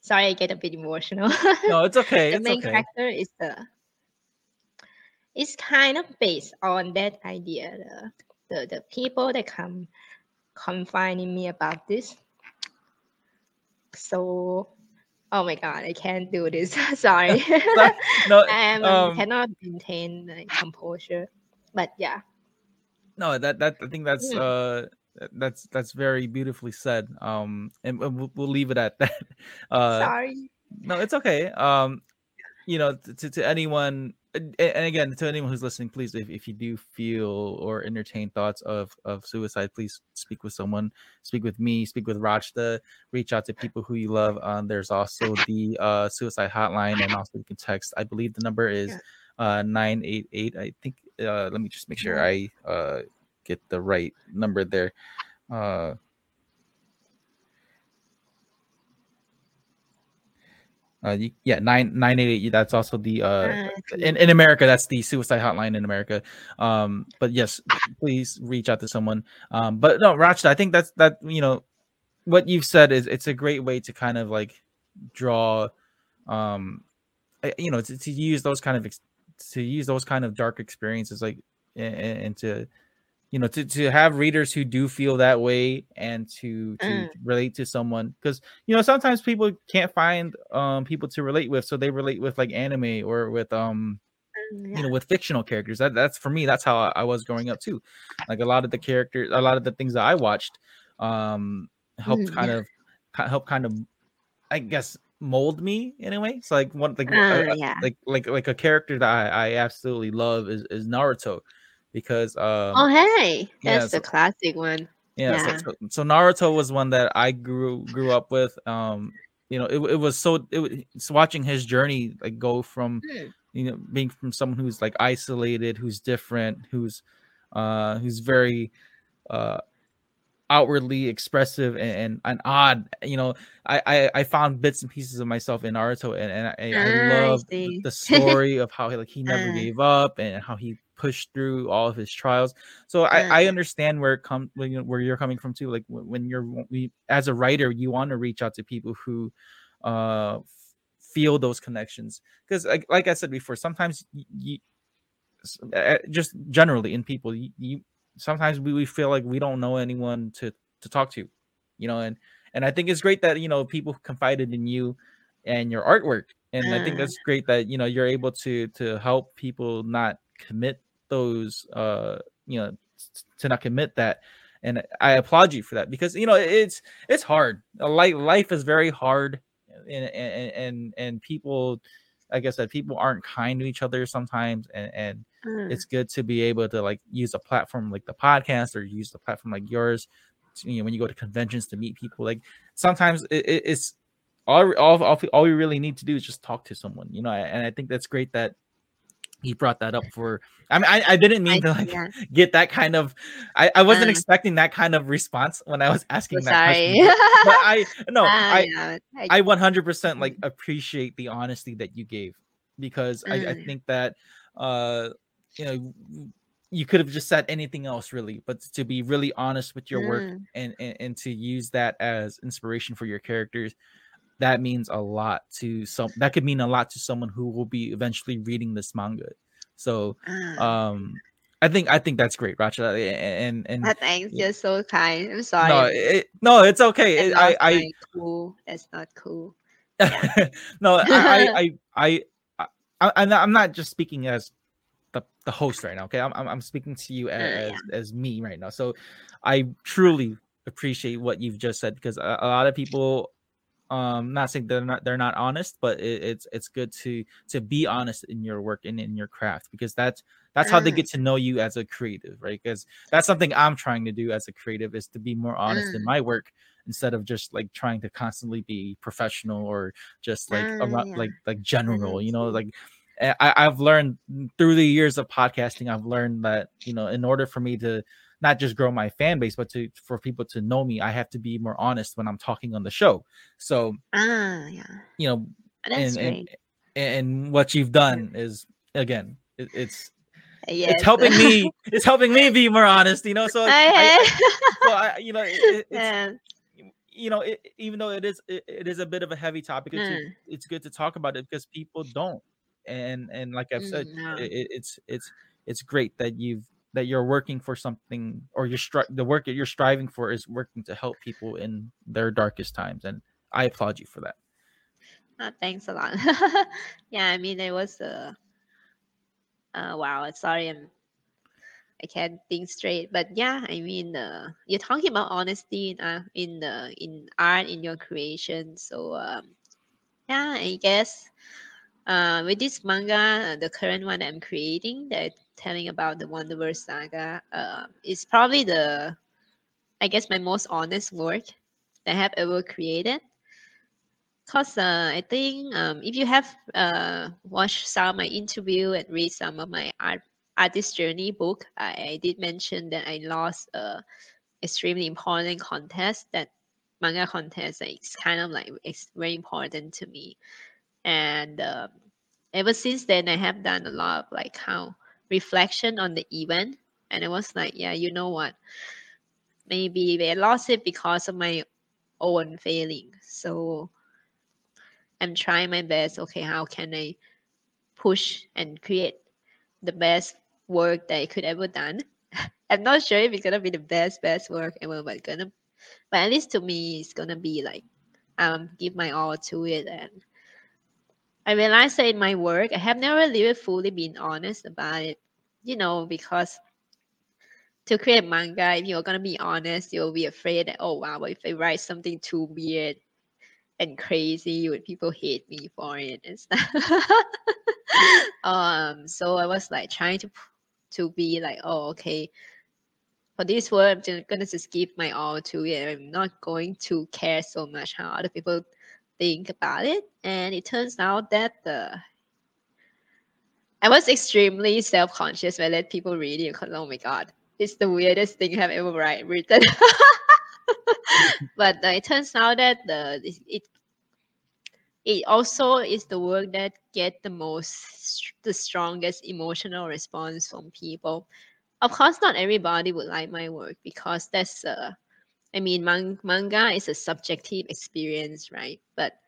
Sorry, I get a bit emotional. No, it's okay. the it's main okay. character is the it's kind of based on that idea the, the the people that come confiding me about this so oh my god i can't do this sorry No, i um, um, cannot maintain like, composure but yeah no, that that I think that's Mm. uh that's that's very beautifully said. Um, and we'll, we'll leave it at that. Uh, sorry no, it's okay. Um, you know, to, to anyone, and again, to anyone who's listening, please, if, if you do feel or entertain thoughts of of suicide, please speak with someone. Speak with me. Speak with Rachta. Reach out to people who you love. Um, there's also the uh suicide hotline, and also you can text. I believe the number is uh nine eight eight. I think. Uh, let me just make sure I uh get the right number there. Uh. You, yeah, nine nine eight eight. That's also the uh Ah, in, in America. That's the suicide hotline in America. Um, but yes, please reach out to someone. Um, but no, Rachta, I think that's that. You know, what you've said is it's a great way to kind of like draw, um, you know, to, to use those kind of ex- to use those kind of dark experiences, like and, and to you know to, to have readers who do feel that way and to to Mm. relate to someone because you know sometimes people can't find um people to relate with so they relate with like anime or with um Mm, you know with fictional characters that that's for me that's how I, I was growing up too like a lot of the characters a lot of the things that i watched um helped Mm, kind yeah. of help kind of i guess mold me in a way so like one like uh, yeah. like like like a character that i, I absolutely love is, is naruto because um oh hey yeah, that's the so- classic one yeah, Yeah. So, so, so Naruto was one that I grew grew up with. Um, you know, it, it was so it was watching his journey like go from Mm. you know being from someone who's like isolated, who's different, who's uh who's very uh outwardly expressive and, and, and odd. You know, I, I I found bits and pieces of myself in Naruto, and, and I, Ah, I I love the story of how he like he never Ah. gave up and how he pushed through all of his trials. So I, I Ah. understand where it comes where, you know, where you're coming from too. Like when you're we, as a writer, you want to reach out to people who uh feel those connections because like, like I said before, sometimes you uh, just generally in people you, you sometimes we, we feel like we don't know anyone to to talk to you know and and i think it's great that you know people confided in you and your artwork and i think Ah. that's great that you know you're able to to help people not commit those uh you know to not commit that and i applaud you for that because you know it's it's hard like life is very hard and and and, and people like i said people aren't kind to each other sometimes and and Mm. it's good to be able to like use a platform like the podcast or use the platform like yours to, you know when you go to conventions to meet people like sometimes it, it- it's all, all all all we really need to do is just talk to someone you know and i think that's great that he brought that up for i mean i, I didn't mean I- to like yeah. get that kind of i, I wasn't Uh. expecting that kind of response when i was asking So that sorry question but i no Ah, i yeah, I, I 100% like appreciate the honesty that you gave because I, I Mm. think that uh you know you could have just said anything else really but to be really honest with your work Mm. and, and and to use that as inspiration for your characters that means a lot to some that could mean a lot to someone who will be eventually reading this manga so Ah. um i think i think that's great Rachta and and Ah, thanks. You're so kind. I'm sorry. no it, no it's okay It- I not i cool. That's not cool. no, I, I, I, I, I, I'm not, just speaking as the, the host right now. Okay, I'm, I'm, speaking to you as, yeah. as me right now. So I truly appreciate what you've just said because a, a lot of people um not saying they're not they're not honest but it, it's it's good to to be honest in your work and in your craft because that's that's how they Mm. get to know you as a creative right because that's something i'm trying to do as a creative is to be more honest in Mm. my work instead of just like trying to constantly be professional or just like Ah, around, yeah. like like general you know like I, I- I've learned through the years of podcasting, I've learned that you know, in order for me to not just grow my fan base, but to for people to know me, I have to be more honest when I'm talking on the show. So Ah, yeah. you know, That's and, and great. and what you've done is again, it, it's Yes. it's helping me, it's helping me be more honest. You know, so I, I, so I you know, it, it- it's you know, it, even though it is it, it is a bit of a heavy topic, it's, Mm. it's good to talk about it because people don't. And and like I've said, Mm, no. it, it- it's it's it's great that you've that you're working for something or you're stri- the work that you're striving for is working to help people in their darkest times and i applaud you for that Ah, thanks a lot. yeah, I mean, it was uh, uh, wow. Sorry, I'm I can't think straight. But yeah, I mean, uh, you're talking about honesty in uh, in the in art in your creation. So um, yeah, I guess uh, with this manga, uh, the current one I'm creating, that telling about the Wonderverse saga, uh, is probably the I guess my most honest work that I have ever created. Cause uh, I think um, if you have uh, watched some of my interview and read some of my art artist journey book, I, I did mention that I lost a extremely important contest. That manga contest it's kind of like it's very important to me, and um, ever since then I have done a lot of like how reflection on the event, and I was like, yeah, you know what, maybe I lost it because of my own failing. So I'm trying my best. Okay, how can I push and create the best work that I could ever done? I'm not sure if it's gonna be the best best work ever, but gonna, but at least to me, it's gonna be like, um, give my all to it. And I realized that in my work, I have never really fully been honest about it. You know, because to create manga, if you're gonna be honest, you'll be afraid that oh wow, if I write something too weird and crazy, would people hate me for it and stuff? um, so I was like trying to to be like, oh okay, for this work, I'm just gonna just give my all to it. I'm not going to care so much how other people think about it. And it turns out that the I was extremely self conscious when I let people read it because oh my god, it's the weirdest thing I've ever write, written. but uh, it turns out that the it, it it also is the work that get the most the strongest emotional response from people. Of course, not everybody would like my work because that's uh, I mean, man- manga is a subjective experience, right? But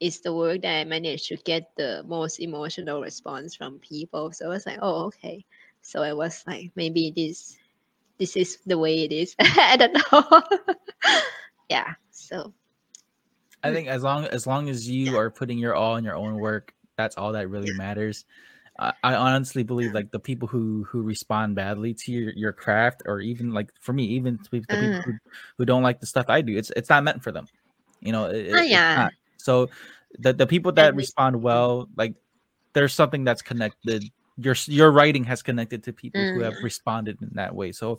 it's the work that I managed to get the most emotional response from people. So I was like, oh, okay. So I was like, maybe this this is the way it is. I don't know. yeah. So i think as long as long as you are putting your all in your own work that's all that really matters I I honestly believe like the people who who respond badly to your, your craft or even like for me even to the people Uh. who, who don't like the stuff i do it's it's not meant for them you know it- Oh, yeah. not. so the the people that And respond well like there's something that's connected your your writing has connected to people who Mm, have responded in that way so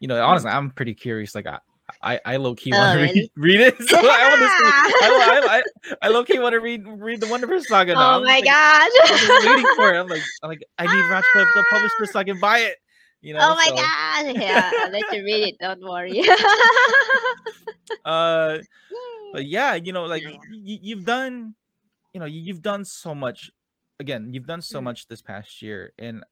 you know honestly i'm pretty curious like i i, I low-key Oh, want to read, read it so i want to I, I, I, I low-key want to read read the wonderverse saga now. Oh my like- gosh. I'm just waiting for it. I'm like, I'm like, I need Raj to, to publish this so I can buy it. You know. oh my so, gosh. Yeah, I'll let you read it. Don't worry. Uh, but yeah, you know, like you, you've done, you know, you, you've done so much. Again, you've done so Mm. much this past year, and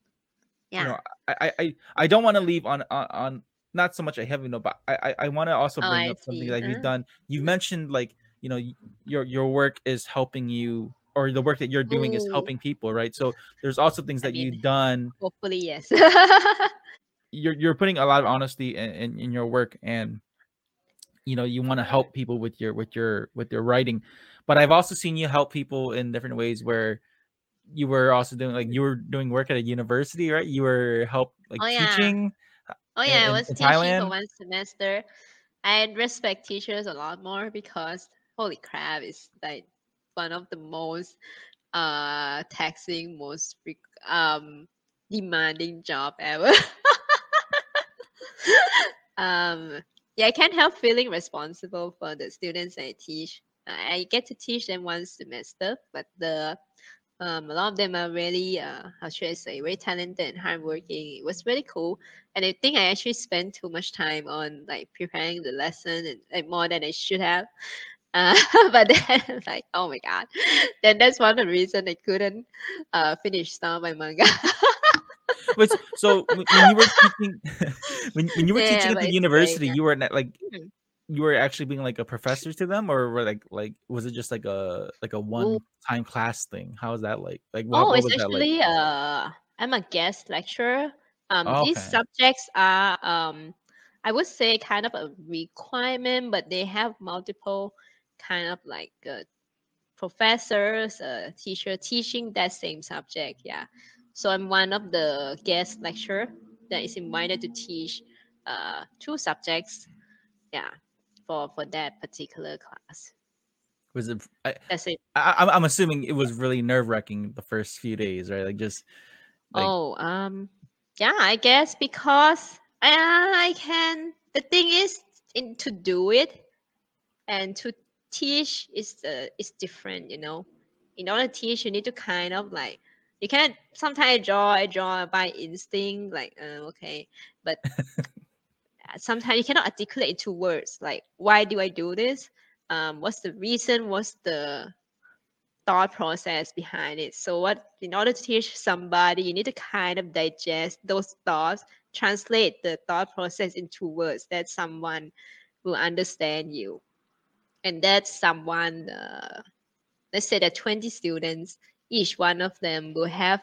yeah. you know, I, I, I, I don't want to leave on, on not so much a heavy note, but I, I, I want to also Oh, bring I up something see. that Uh. you've done. You mentioned like, you know, your your work is helping you, or the work that you're doing is helping people, right? So there's also things I that mean- you've done Hopefully, yes. you're you're putting a lot of honesty in, in, in your work and you know you want to help people with your with your with your writing but i've also seen you help people in different ways where you were also doing like you were doing work at a university right you were help like Oh, yeah. teaching Oh yeah, in- I was teaching Thailand? for one semester. I respect teachers a lot more because holy crap, it's like one of the most uh taxing, most um demanding job ever. um yeah, I can't help feeling responsible for the students I teach. I get to teach them one semester, but the um, a lot of them are really, uh, how should I say, very talented and hardworking. It was really cool, and I think I actually spent too much time on like preparing the lesson and like, more than I should have. Uh, but then, like, oh my god, then that's one of the reason I couldn't uh, finish some of my manga. Wait, so when when you were teaching, when, when you were Yeah, teaching at the university, you were not, like Mhm. You were actually being like a professor to them, or were like like was it just like a like a one time class thing? How was that like? Like what, Oh, what it's that like? actually uh I'm a guest lecturer. Um Oh, these subjects are um I would say kind of a requirement, but they have multiple kind of like uh, professors, uh, teacher teaching that same subject. Yeah. So I'm one of the guest lecturer that is invited to teach uh two subjects. Yeah. For for that particular class. Was it? I, That's it. I, I'm- I'm assuming it was really nerve wracking the first few days, right? Like just like Oh, um, yeah, I guess because I, I can. The thing is, in, to do it and to teach is uh, is different. You know, in order to teach, you need to kind of like you can't. Sometimes I draw, I draw by instinct, like uh, okay, but uh, sometimes you cannot articulate into words. Like, why do I do this? Um, what's the reason? What's the thought process behind it. So what in order to teach somebody, you need to kind of digest those thoughts, translate the thought process into words that someone will understand you. And that someone uh, let's say that 20 students, each one of them will have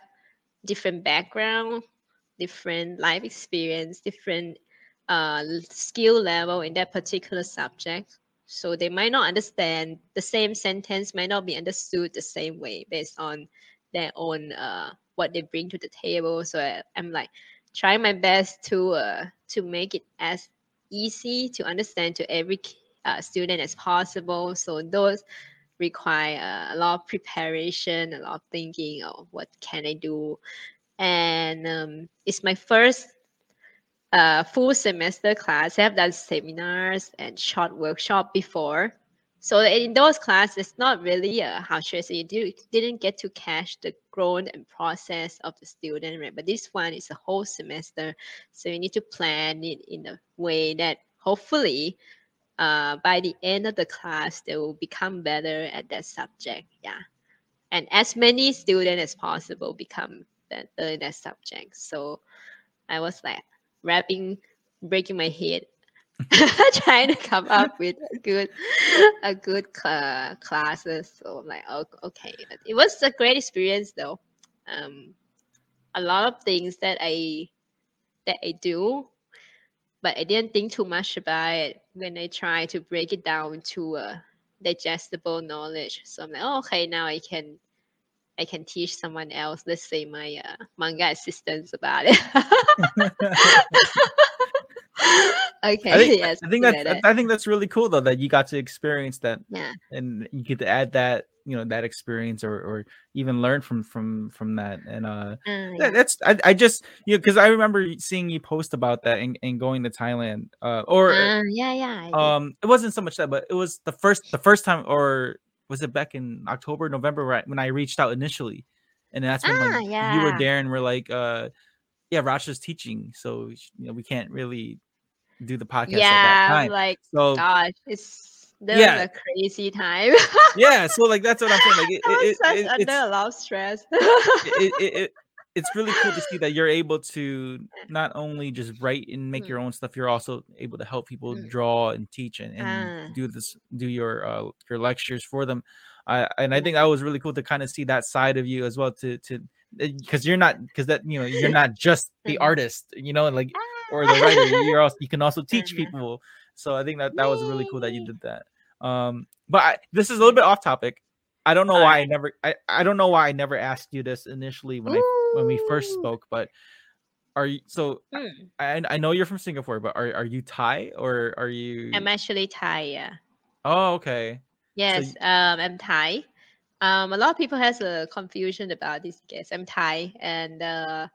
different background, different life experience, different uh, skill level in that particular subject. So they might not understand the same sentence, might not be understood the same way based on their own uh, what they bring to the table. So I, I'm like trying my best to uh, to make it as easy to understand to every uh, student as possible. So those require uh, a lot of preparation, a lot of thinking of what can I do. And um, it's my first uh, full semester class. I have done seminars and short workshop before. So in those classes, it's not really uh, how should I say, you do, didn't get to catch the growth and process of the student, right? But this one is a whole semester. So you need to plan it in a way that hopefully uh, by the end of the class, they will become better at that subject. Yeah. And as many students as possible become better in that subject. So I was like wrapping, breaking my head, trying to come up with a good, a good cla classes. So I'm like, oh, okay, it was a great experience though. Um, a lot of things that I that I do, but I didn't think too much about it when I try to break it down to a digestible knowledge. So I'm like, oh, okay, now I can I can teach someone else, let's say my uh, manga assistants about it. okay, I think yes, I think that's I think that's really cool though that you got to experience that yeah. and you get to add that you know that experience or or even learn from from from that and uh Uh, that, that's I, I just you know because I remember seeing you post about that and, and going to Thailand uh or Uh, yeah, yeah. Um it wasn't so much that but it was the first the first time or was it back in October November right when I reached out initially and that's when Ah, like you were yeah. there and we're like uh yeah Rachta's teaching so you know we can't really do the podcast at that yeah, like, so gosh, it's that Yeah. was a crazy time. yeah so like that's what I'm saying like it, it, such it, under a lot of stress. it, it, it it's really cool to see that you're able to not only just write and make your own stuff you're also able to help people Mm. draw and teach and, and Ah. do this do your uh your lectures for them. I and i think that was really cool to kind of see that side of you as well to to because you're not because that you know you're not just the artist you know like Ah. or the writer you're also you can also teach people. So i think that that was really cool that you did that. Um but I, this is a little bit off topic. I don't know why i never I, I don't know why i never asked you this initially when i when we first spoke but are you so Mm. I, I know you're from singapore but are, are you thai or are you I'm actually Thai, yeah. oh okay Yes, um, I'm Thai. Um, a lot of people has a confusion about this. Guess I'm Thai, and uh,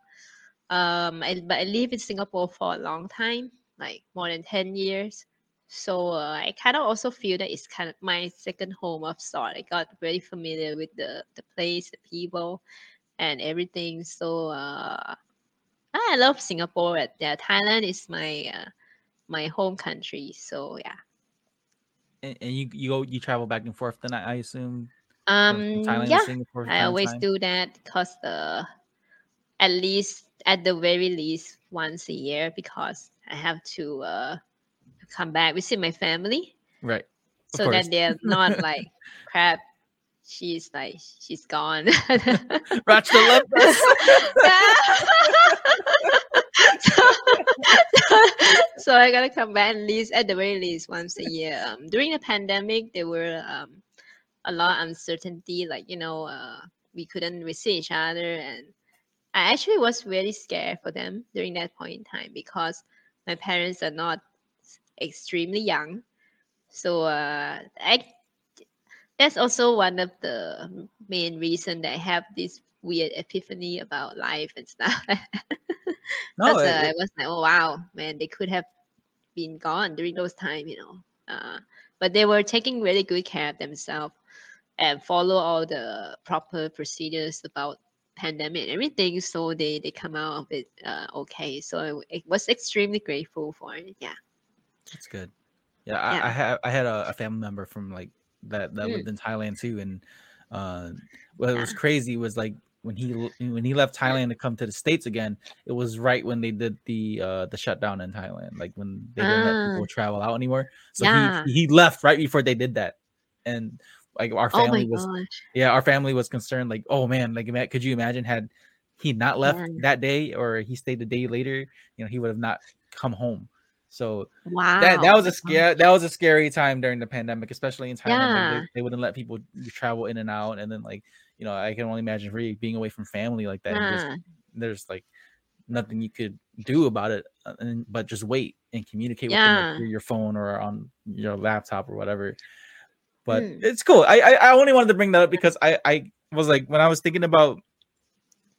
um, I, but I live in Singapore for a long time, like more than ten years. So uh, I kind of also feel that it's kind of my second home of sort. I got very familiar with the the place, the people, and everything. So uh, I love Singapore. Uh, Yeah, Thailand is my uh, my home country. So yeah. And, and you you go you travel back and forth. Then I, I assume. Um, Thailand yeah, Singapore. I always time? do that because the at least at the very least once a year because I have to uh come back visit my family Right. Of so course. that they're not like crap. She's like she's gone. Rachta left us. so, so I gotta come back at least at the very least once a year. Um, during the pandemic, there were um, a lot of uncertainty, like you know, uh, we couldn't see each other, and I actually was really scared for them during that point in time because my parents are not extremely young, so uh, I that's also one of the main reason that I have this weird epiphany about life and stuff. No, it- uh, I it- was like, oh wow, man, they could have been gone during those time, you know. Uh, but they were taking really good care of themselves and follow all the proper procedures about pandemic and everything. So they they come out of it uh, okay. So I, I was extremely grateful for it. Yeah. That's good. Yeah, I, Yeah. I had I had a, a family member from like that that Mm. lived in Thailand too, and uh, what was crazy was like when he when he left Thailand to come to the states again, it was right when they did the uh the shutdown in Thailand, like when they didn't let Ah. people travel out anymore. So Yeah. he he left right before they did that, and like our Oh family was gosh. yeah our family was concerned like oh man like could you imagine had he not left Yeah. that day or he stayed the day later you know he would have not come home so Wow. that that was a scare that was a scary time during the pandemic, especially in Thailand. Yeah. they, they wouldn't let people travel in and out, and then like you know, I can only imagine really being away from family like that. and just- there's like nothing you could do about it, uh, and, but just wait and communicate with them like, through your phone or on your laptop or whatever. But Mm. it's cool. I, I I only wanted to bring that up because I I was like when I was thinking about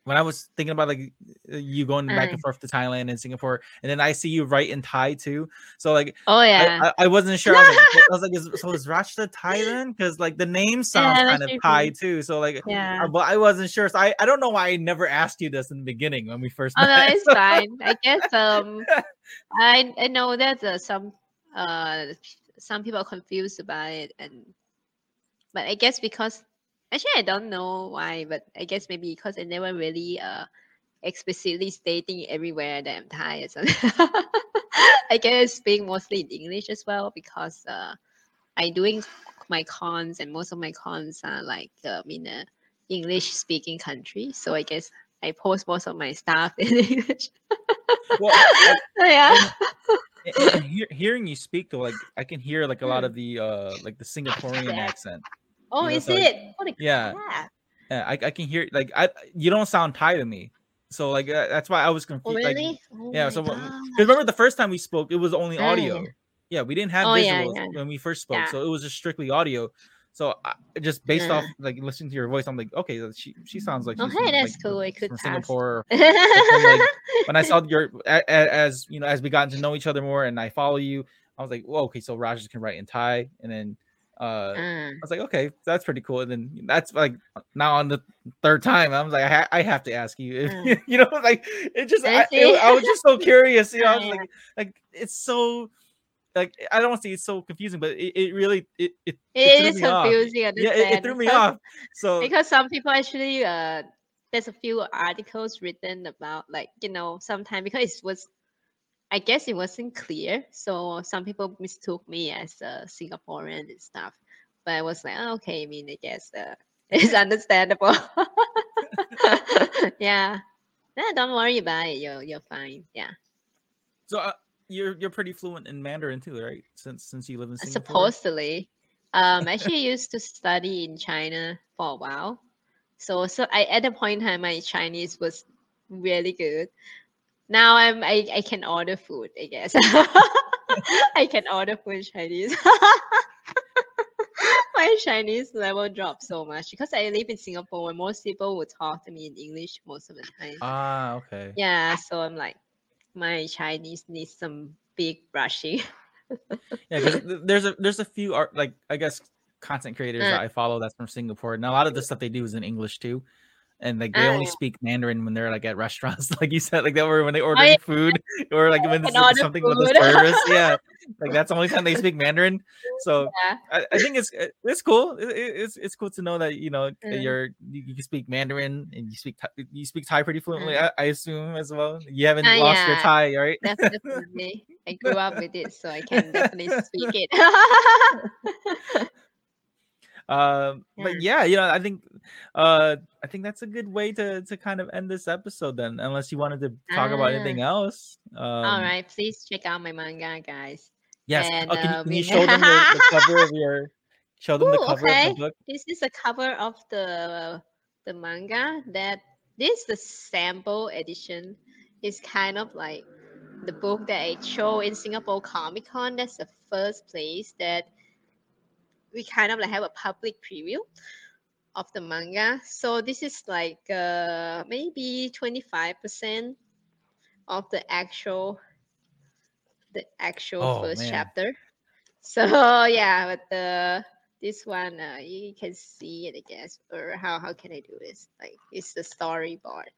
when I was thinking about like you going back and Mm. forth to Thailand and Singapore, and then I see you right in Thai too. So like Oh yeah. I, I, I wasn't sure. I was like, I was like is, so is Rachta Thailand? Because like the name sounds Yeah, kind of Thai too. So like, yeah. uh, but I wasn't sure. So I, I don't know why I never asked you this in the beginning when we first Oh no, it's fine. I guess um, I I know that uh, some uh some people are confused about it, and but I guess because actually I don't know why, but I guess maybe because I never really uh explicitly stating everywhere that I'm Thai So. I guess speak mostly in English as well because uh I doing my cons and most of my cons are like um, in a English speaking country, so I guess I post most of my stuff in English. well, I- yeah. and- and hear, hearing you speak though, like I can hear like a lot Mm. of the uh like the Singaporean accent. Oh, know, is so- it? Holy Yeah. crap. Yeah, I, I can hear like I you don't sound Thai to me. So like uh, that's why I was Oh, confused. Like, really? Oh yeah, so gosh. remember the first time we spoke, it was only audio. Yeah, we didn't have Oh, visuals yeah. when we first spoke, Yeah. so it was just strictly audio. So I, just based off like listening to your voice, I'm like, okay, she she sounds like Oh, she's hey, from, that's like, cool. It could from pass. Singapore. like, when I saw your as you know as we got to know each other more, and I follow you, I was like, well, okay, so Rachta can write in Thai, and then uh, Ah, I was like, okay, that's pretty cool. And then that's like now on the third time, I was like, I, ha- I have to ask you, if, Mm. you know, like it just, I, it- I was just so curious, you know, I was like, like it's so, like I don't want to say it's so confusing, but it, it really, it, it, it threw is me off. confusing. Yeah, it, it threw me because- off. So because some people actually uh there's a few articles written about like you know sometimes because it was i guess it wasn't clear so some people mistook me as a singaporean and stuff. But i was like oh, okay i mean i guess uh, it's understandable. Yeah. No, don't worry about it you're, you're fine yeah. So uh, you're you're pretty fluent in Mandarin too, right? Since since you live in Singapore. supposedly. Um actually used to study in china for a while. So so i at the point in time my chinese was really good now i'm i, I can order food i guess i can order food in chinese my Chinese level dropped so much because I live in Singapore where most people would talk to me in English most of the time. Ah, okay. Yeah, so I'm like, my Chinese needs some big brushing. Yeah, because there's a there's a few art like I guess content creators Uh. that I follow that's from Singapore, and a lot of the stuff they do is in English too. And like they only Ah. speak Mandarin when they're like at restaurants, like you said, like that were when they order yeah. food or like when like, something with the service. Yeah, like that's the only time they speak Mandarin. So Yeah. I, I think it's it's cool. It, it- it's it's cool to know that you know Mm. you're you, you can speak Mandarin and you speak Thai, you speak Thai pretty fluently. Mm. I, I assume as well. You haven't Ah, lost your. Thai, right? Definitely. I grew up with it, so I can definitely speak it. Um, but yeah, you know, I think uh I think that's a good way to to kind of end this episode then, unless you wanted to talk about anything else. Um, All right, please check out my manga, guys. Yes. And, oh, can, you- uh, can you show them the, the cover of your show them the Ooh, cover of okay. the book? This is a cover of the the manga. That this the sample edition. is kind of like the book that I show in Singapore Comic Con. That's the first place that we kind of like have a public preview of the manga. So this is like uh, maybe 25% of the actual the actual Oh, first man. chapter. So yeah, but the this one uh, you can see it, I guess, or how how can I do this? Like it's the storyboard.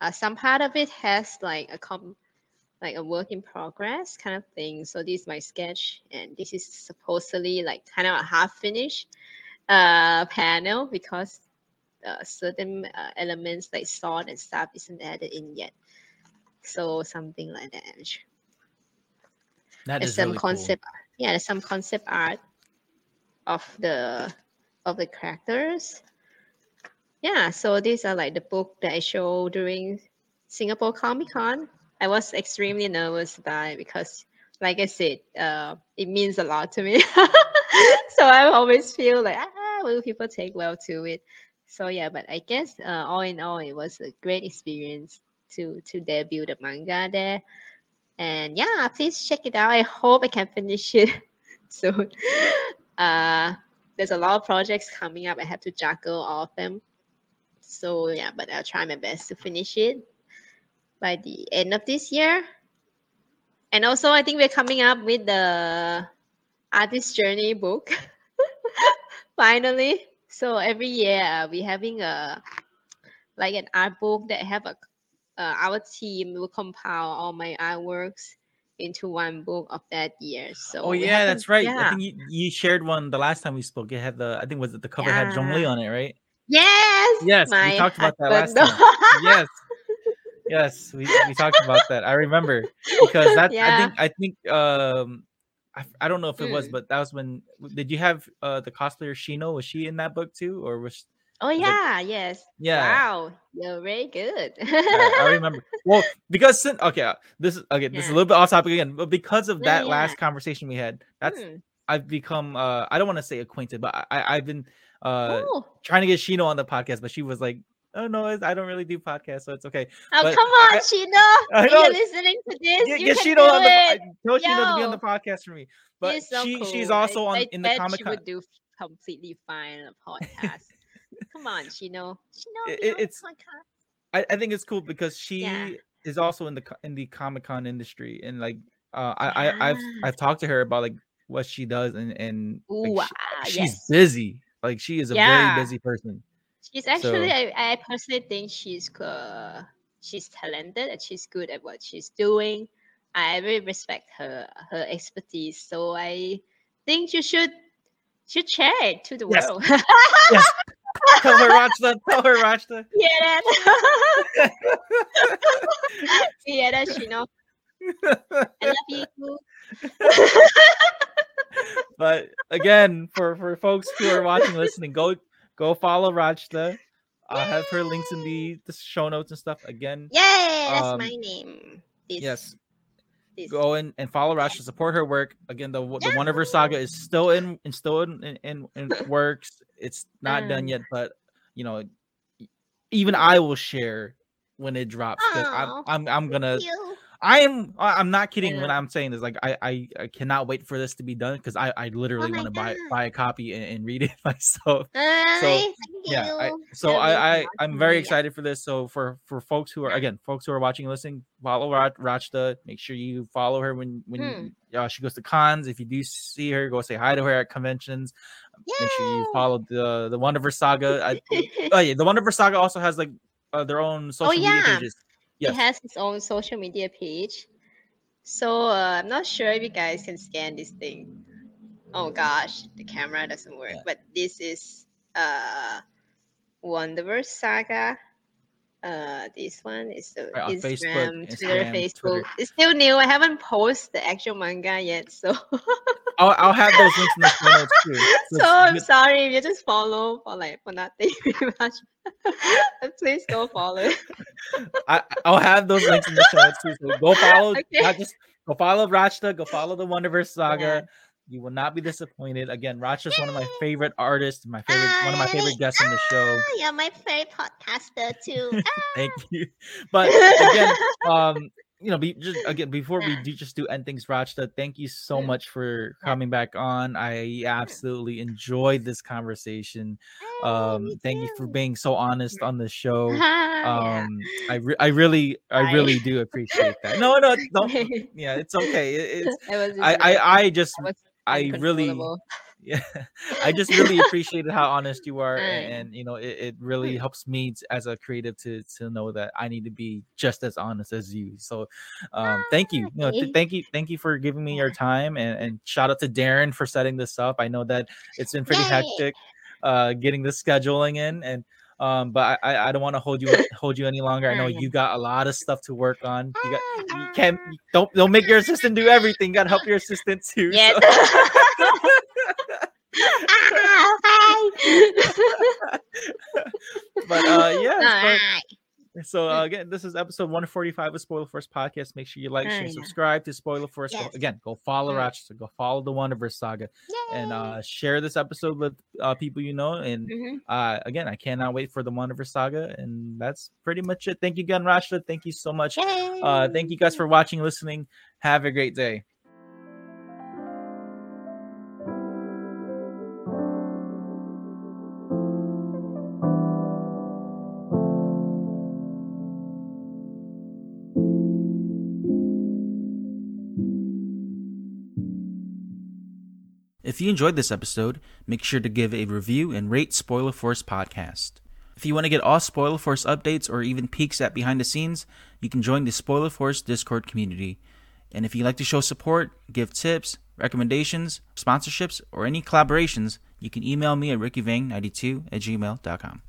Uh, some part of it has like a com like a work in progress kind of thing. So this is my sketch, and this is supposedly like kind of a half finished uh panel because uh, certain uh, elements like sword and stuff isn't added in yet. So something like that. That is some really cool. concept yeah, there's some concept art of the of the characters. Yeah, so these are like the book that I show during Singapore Comic Con. I was extremely nervous about it because, like I said, uh, it means a lot to me. so I always feel like, ah, will people take well to it? So yeah, but I guess uh, all in all, it was a great experience to to debut the manga there. And yeah, please check it out. I hope I can finish it soon. Uh, there's a lot of projects coming up. I have to juggle all of them. So yeah, but I'll try my best to finish it by the end of this year. And also, I think we're coming up with the artist journey book finally. So every year uh, we're having a like an art book that have a uh, our team will compile all my artworks into one book of that year. So Oh yeah, that's right. I think you, you shared one the last time we spoke. It had the I think was it the cover had Zhongli Yeah. on it, right? Yes. Yes, we talked about that last husband. yes. Yes, we, we talked about that. I remember because that I think I think um I, I don't know if it was, Mm. but that was when did you have uh the cosplayer Shino? Was she in that book too, or was oh like- yeah, yes. yeah? Wow, you're very good. I, I remember. Well, because okay, uh, this is okay. This is a little bit off topic again, but because of that yeah. last conversation we had, that's Hmm. I've become. uh I don't want to say acquainted, but I I've been uh oh, trying to get Shino on the podcast, but she was like, "Oh no, it's- I don't really do podcasts, so it's okay." oh but come on, I- Shino. I know. you're listening to this, Get, you can Shino on the I tell Shino to be on the podcast for me. But so she she's also on I in the Comic she would do completely fine on a podcast. Come on, Shino. Shino, It- it's-. I, I think it's cool because she Yeah. is also in the in the Comic Con industry, and like uh, I, I I've I've talked to her about like what she does, and and like, she- ah, she's yes. busy. Like she is a Yeah. very busy person. She's actually, So- I, I personally think she's uh, she's talented and she's good at what she's doing. I really respect her her expertise. So I think you should should share it to the Yes. world. Yes. tell her Rachta. Tell her Rachta. yeah, that. yeah, that you know. I love you. too. but again, for for folks who are watching, listening, go go follow Rachta. I'll have her links in the the show notes and stuff. Again, Yeah, that's Um, my name. This, yes, this. go in and follow Rachta. Support her work. Again, the the Wonderverse saga is still in and still in in, in, works. It's not done Mm. yet, but you know, even I will share when it drops. I'm, I'm I'm gonna You. I am. I'm not kidding when I'm saying this. Like, I, I, I cannot wait for this to be done because I, I literally Oh want to buy buy a copy and, and read it myself. Thank yeah I, so That means a i, I i'm very excited for this so for for folks who are again folks who are watching and listening follow Ra- rachta make sure you follow her when when Hmm. uh, she goes to cons if you do see her go say hi to her at conventions make sure you follow the the wonderverse saga I, oh yeah the wonderverse saga also has like uh, their own social media Oh, yeah. pages It has its own social media page. So uh, I'm not sure if you guys can scan this thing. Oh gosh, the camera doesn't work. Yeah. But this is uh Wonderverse Saga. Uh, this one is the Right, on Facebook, Instagram, Twitter, Instagram, Facebook. Twitter. It's still new. I haven't posted the actual manga yet, so I'll, I'll have those links in the show notes too so it's I'm sorry if you just follow for like for nothing much. Please go follow. I, I'll have those links in the show notes too. So go follow, Okay. not just go follow Rachta, go follow the Wonderverse Saga. Yeah. You will not be disappointed. Again, Rachta's one of my favorite artists, my favorite, one of my favorite guests on the show. Yeah, my favorite podcaster too. Thank you. But again, um, you know, be just again before we do just do end things, Rachta. Thank you so Mm. much for coming back on. I absolutely enjoyed this conversation. Um, thank you for being so honest on the show. Um, I re- I really I really do appreciate that. No, no, don't. Yeah, it's okay. It, it's It was just I, I I just I really yeah I just really appreciated how honest you are, and, and you know it, it really helps me as a creative to to know that I need to be just as honest as you. So, um, thank you. You know, th- thank you, thank you for giving me your time, and and shout out to Darren for setting this up. I know that it's been pretty Yay. hectic, uh, getting the scheduling in and. Um, but I, I don't want to hold you hold you any longer. I know Ah, you got a lot of stuff to work on. You got you Ah, can't don't don't make your assistant do everything. You gotta help your assistant too. so-. Ah, but uh yeah so, uh, again this is episode 145 of spoiler force podcast. Make sure you like share yeah. subscribe to spoiler force. Go- Yes. again go follow Mm. Rachta go follow the wonderverse saga and uh share this episode with uh people you know and Mhm. uh again i cannot wait for the wonderverse saga and that's pretty much it. Thank you again Rachta thank you so much. Uh thank you guys for watching listening. Have a great day you enjoyed this episode, make sure to give a review and rate Spoiler Force Podcast. If you want to get all Spoiler Force updates or even peeks at behind the scenes, you can join the Spoiler Force Discord community. And if you'd like to show support, give tips, recommendations, sponsorships, or any collaborations, you can email me at rickyvang92 at gmail.com.